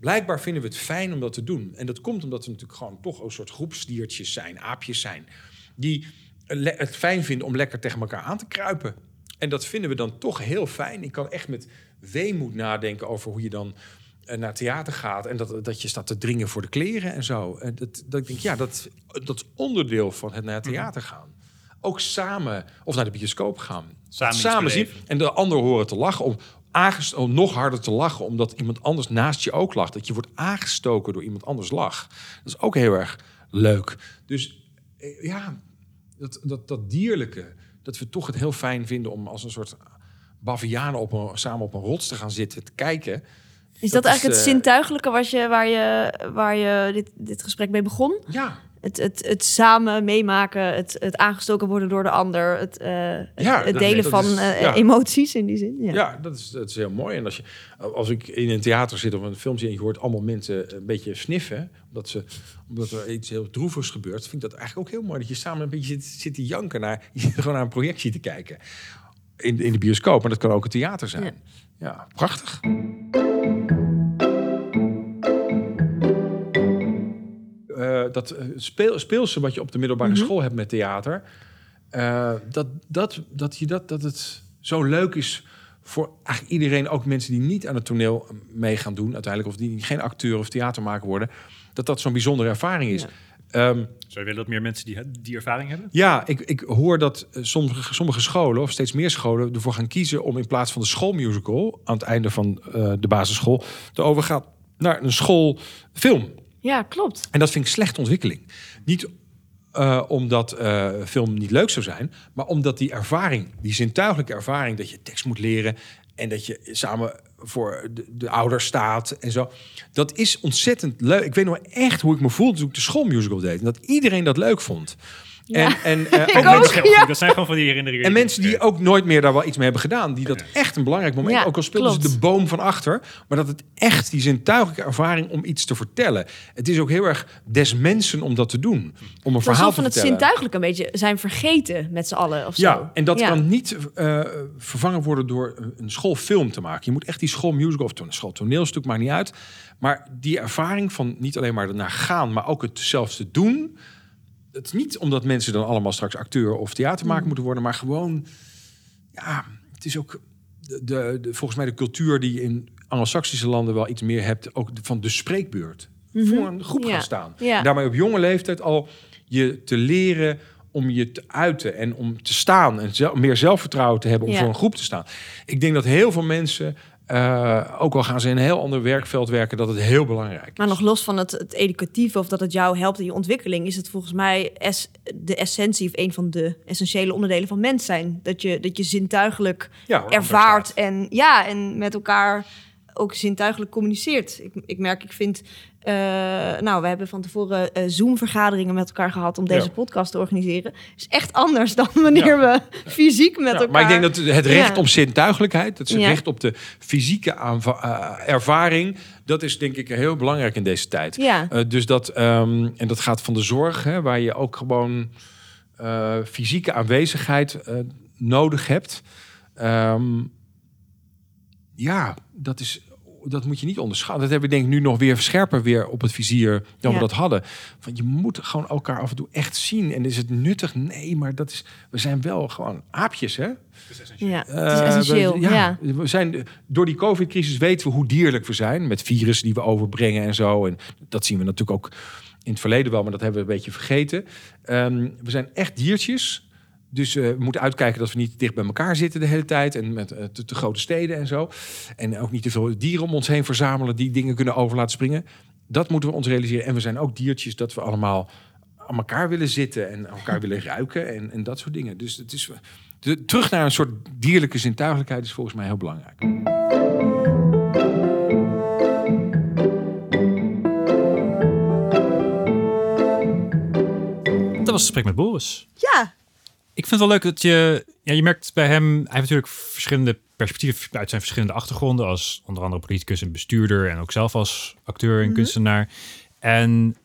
Blijkbaar vinden we het fijn om dat te doen. En dat komt omdat we natuurlijk gewoon toch een soort groepsdiertjes zijn, aapjes zijn. Die het fijn vinden om lekker tegen elkaar aan te kruipen. En dat vinden we dan toch heel fijn. Ik kan echt met weemoed nadenken over hoe je dan eh, naar theater gaat. En dat, dat je staat te dringen voor de kleren en zo. En dat, dat ik denk, ja, dat, dat is onderdeel van het naar het theater gaan. Ook samen, of naar de bioscoop gaan. Samen iets zien. En de ander horen te lachen. Om nog harder te lachen, omdat iemand anders naast je ook lacht. Dat je wordt aangestoken door iemand anders lach. Dat is ook heel erg leuk. Dus eh, ja, dat, dat, dat dierlijke, dat we toch het heel fijn vinden om als een soort bavianen op een, samen op een rots te gaan zitten te kijken. Is dat, Dat is, eigenlijk het eh, zintuigelijke wat je, waar je, waar je dit, dit gesprek mee begon? Ja, Het, het, het samen meemaken, het, het aangestoken worden door de ander, het, eh, het- Ja, het dat- delen van is- eh, ja. emoties in die zin. Ja. Ja, dat, is, dat is heel mooi. En als, je, als ik in een theater zit of een film zie en je hoort allemaal mensen een beetje sniffen, omdat, ze, omdat er iets heel droevigs gebeurt, vind ik dat eigenlijk ook heel mooi. Dat je samen een beetje zit, zit te janken naar, gewoon naar een projectie te kijken. In, in de bioscoop, maar dat kan ook een theater zijn. Ja, prachtig. Eh, dat eh, speel, speelse wat je op de middelbare Mhm. school hebt met theater, eh, dat, dat, dat, je dat, dat het zo leuk is voor eigenlijk iedereen, ook mensen die niet aan het toneel mee gaan doen uiteindelijk, of die geen acteur of theatermaker worden, dat dat zo'n bijzondere ervaring is. Ja. Ehm, Zou je willen dat meer mensen die, die ervaring hebben? ja, ik, ik hoor dat sommige, sommige scholen, of steeds meer scholen, ervoor gaan kiezen om in plaats van de schoolmusical aan het einde van eh, de basisschool te overgaan naar een schoolfilm. Ja, klopt. En dat vind ik slechte ontwikkeling. Niet eh, omdat eh, film niet leuk zou zijn, maar omdat die ervaring, die zintuigelijke ervaring, dat je tekst moet leren en dat je samen voor de, de ouders staat en zo. Dat is ontzettend leuk. Ik weet nog echt hoe ik me voelde toen ik de schoolmusical deed. En dat iedereen dat leuk vond. Ja. En, en, eh, ook ook. mensen- ja. Dat zijn gewoon van die herinneringen. en mensen die ook nooit meer daar wel iets mee hebben gedaan, die dat echt een belangrijk moment, Ja, ook al speelden ze klopt. de boom van achter, maar dat het echt die zintuigelijke ervaring om iets te vertellen. Het is ook heel erg des mensen om dat te doen, om een verhaal Alsof te van het vertellen. zintuigelijk een beetje zijn vergeten met z'n allen of zo. Ja, en dat Ja. kan niet eh, vervangen worden door een- een schoolfilm te maken. Je moet echt die schoolmusical of een schooltoneelstuk, maakt niet uit. Maar die ervaring van niet alleen maar ernaar gaan, maar ook het zelfs te doen. Het is niet omdat mensen dan allemaal straks acteur of theatermaker Mm. moeten worden, maar gewoon, ja, het is ook de, de, de- volgens mij de cultuur die in Anglo-Saxische landen wel iets meer hebt, ook de- van de spreekbeurt. Voor een groep Mhm. Ja. gaan staan. Ja. Daarmee op jonge leeftijd al je te leren om je te uiten en om te staan en zel- meer zelfvertrouwen te hebben om Ja. voor een groep te staan. Ik denk dat heel veel mensen, eh, ook al gaan ze in een heel ander werkveld werken, dat het heel belangrijk is. Maar nog los van het, het educatieve of dat het jou helpt in je ontwikkeling, is het volgens mij es, de essentie of een van de essentiële onderdelen van mens zijn. Dat je, dat je zintuigelijk ja, hoor, ervaart en ja, en met elkaar ook zintuigelijk communiceert. Ik, ik merk, ik vind, eh, nou, we hebben van tevoren eh, Zoom-vergaderingen met elkaar gehad om deze Ja. podcast te organiseren. is echt anders dan wanneer we fysiek met Ja, elkaar. maar ik denk dat het recht op zintuigelijkheid, het recht op de fysieke eh, ervaring, dat is denk ik heel belangrijk in deze tijd. Ja, dus dat, ehm, en dat gaat van de zorg, hè, waar je ook gewoon fysieke aanwezigheid nodig hebt. Ehm, ja, dat, is, dat moet je niet onderschatten. Dat hebben we denk ik nu nog weer scherper weer op het vizier dan Ja. we dat hadden. Want je moet gewoon elkaar af en toe echt zien. En is het nuttig? Nee, maar dat is, we zijn wel gewoon aapjes, hè? ja, het is Eh, essentieel. we- ja. We zijn, door die COVID-crisis weten we hoe dierlijk we zijn. Met virussen die we overbrengen en zo. En dat zien we natuurlijk ook in het verleden wel, maar dat hebben we een beetje vergeten. Ehm, we zijn echt diertjes. Dus eh, we moeten uitkijken dat we niet dicht bij elkaar zitten de hele tijd. En met eh, te, te grote steden en zo. En ook niet te veel dieren om ons heen verzamelen die dingen kunnen over laten springen. Dat moeten we ons realiseren. En we zijn ook diertjes dat we allemaal aan elkaar willen zitten en elkaar willen ruiken en, en dat soort dingen. Dus het is de, terug naar een soort dierlijke zintuigelijkheid is volgens mij heel belangrijk. Dat was het gesprek met Boris. ja, Ik vind het wel leuk dat je... Ja, je merkt bij hem... Hij heeft natuurlijk verschillende perspectieven uit zijn verschillende achtergronden. Als onder andere politicus en bestuurder. En ook zelf als acteur en Mhm. kunstenaar. En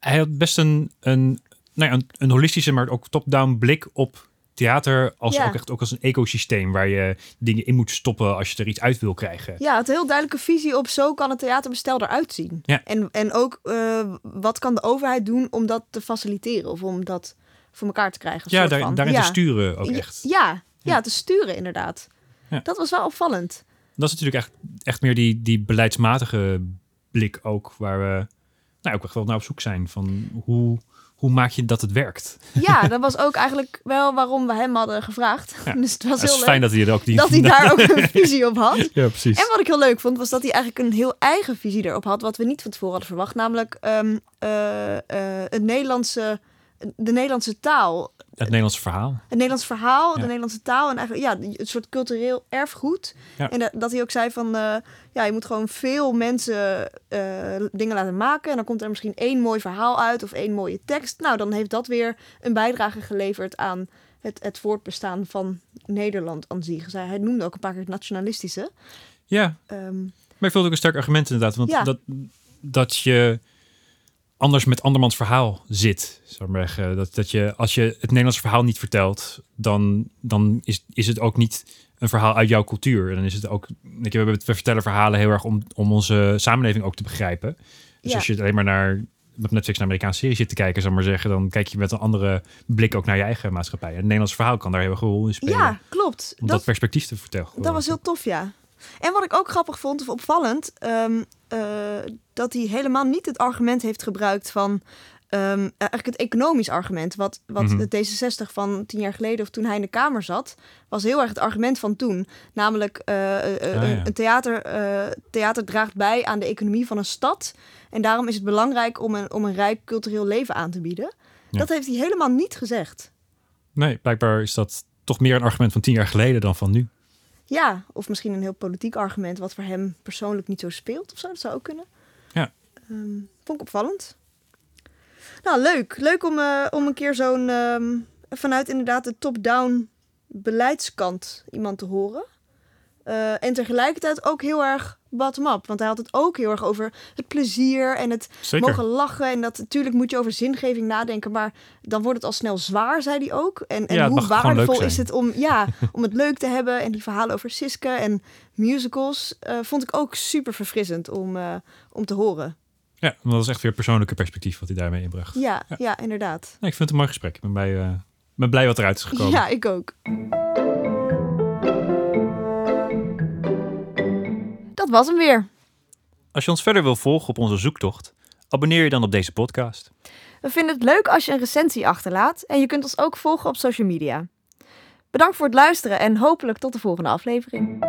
hij had best een, een, nou ja, een, een holistische, maar ook top-down blik op theater. Als Ja. ook echt ook als een ecosysteem waar je dingen in moet stoppen als je er iets uit wil krijgen. Ja, het heel duidelijke visie op zo kan het theaterbestel eruit zien. Ja. En, en ook eh, wat kan de overheid doen om dat te faciliteren of om dat voor elkaar te krijgen. Ja, daar, van. daarin ja. te sturen ook Ja, echt. Ja, ja, te sturen inderdaad. Dat was wel opvallend. Dat is natuurlijk echt, echt meer die, die beleidsmatige blik ook, waar we nou, ook echt wel naar op zoek zijn van hoe, hoe maak je dat het werkt. Ja, dat was ook eigenlijk wel waarom we hem hadden gevraagd. Ja. Dus het was heel leuk fijn dat hij er ook die... dat hij daar ook een visie op had. Ja, precies. En wat ik heel leuk vond, was dat hij eigenlijk een heel eigen visie erop had, wat we niet van tevoren hadden verwacht. Namelijk eh, het Nederlandse de Nederlandse taal, Het Nederlandse verhaal. het Nederlands verhaal, de. Nederlandse taal en eigenlijk ja, een soort cultureel erfgoed. Ja. En dat, dat hij ook zei van eh, ja, je moet gewoon veel mensen eh, dingen laten maken en dan komt er misschien één mooi verhaal uit of één mooie tekst. Nou, dan heeft dat weer een bijdrage geleverd aan het, het voortbestaan van Nederland aan zich. Hij noemde ook een paar keer het nationalistische. Ja, Ehm, maar ik vond het ook een sterk argument inderdaad. Want Ja. dat, dat je anders met andermans verhaal zit. Zou ik maar zeggen. Dat, dat je, als je het Nederlandse verhaal niet vertelt, dan, dan is, is het ook niet een verhaal uit jouw cultuur. En dan is het ook, je, we, we vertellen verhalen heel erg om, om onze samenleving ook te begrijpen. Dus Ja. als je alleen maar naar op Netflix een Amerikaanse serie zit te kijken, zou ik maar zeggen, dan kijk je met een andere blik ook naar je eigen maatschappij. En het Nederlands verhaal kan daar heel erg een rol in spelen. ja, klopt. om dat, perspectief te vertellen. Dat was heel tof, ja. En wat ik ook grappig vond, of opvallend, ehm, eh, dat hij helemaal niet het argument heeft gebruikt van. ehm, eigenlijk het economisch argument. Wat, wat Mhm. het D66 van tien jaar geleden, of toen hij in de Kamer zat, was heel erg het argument van toen. Namelijk, eh, eh, Ah, een, ja. een theater, eh, theater draagt bij aan de economie van een stad. En daarom is het belangrijk om een, om een rijk cultureel leven aan te bieden. Ja. Dat heeft hij helemaal niet gezegd. Nee, blijkbaar is dat toch meer een argument van tien jaar geleden dan van nu. Ja, of misschien een heel politiek argument wat voor hem persoonlijk niet zo speelt of zo. Dat zou ook kunnen. Ja. Ehm, vond ik opvallend. Nou, leuk. Leuk om, eh, om een keer zo'n ehm, vanuit inderdaad de top-down beleidskant iemand te horen. Eh, en tegelijkertijd ook heel erg bottom-up. Want hij had het ook heel erg over het plezier en het Zeker. mogen lachen. En dat natuurlijk moet je over zingeving nadenken. Maar dan wordt het al snel zwaar, zei hij ook. En, en Ja, hoe waardevol is het om, ja, om het leuk te hebben. En die verhalen over Siske en musicals eh, vond ik ook super verfrissend om, eh, om te horen. Ja, want dat is echt weer persoonlijke perspectief wat hij daarmee inbracht. Ja, Ja. ja. inderdaad. Nee, ik vind het een mooi gesprek. Ik ben blij, eh, ben blij wat eruit is gekomen. Ja, ik ook. Dat was hem weer. Als je ons verder wil volgen op onze zoektocht, abonneer je dan op deze podcast. We vinden het leuk als je een recensie achterlaat en je kunt ons ook volgen op social media. Bedankt voor het luisteren en hopelijk tot de volgende aflevering.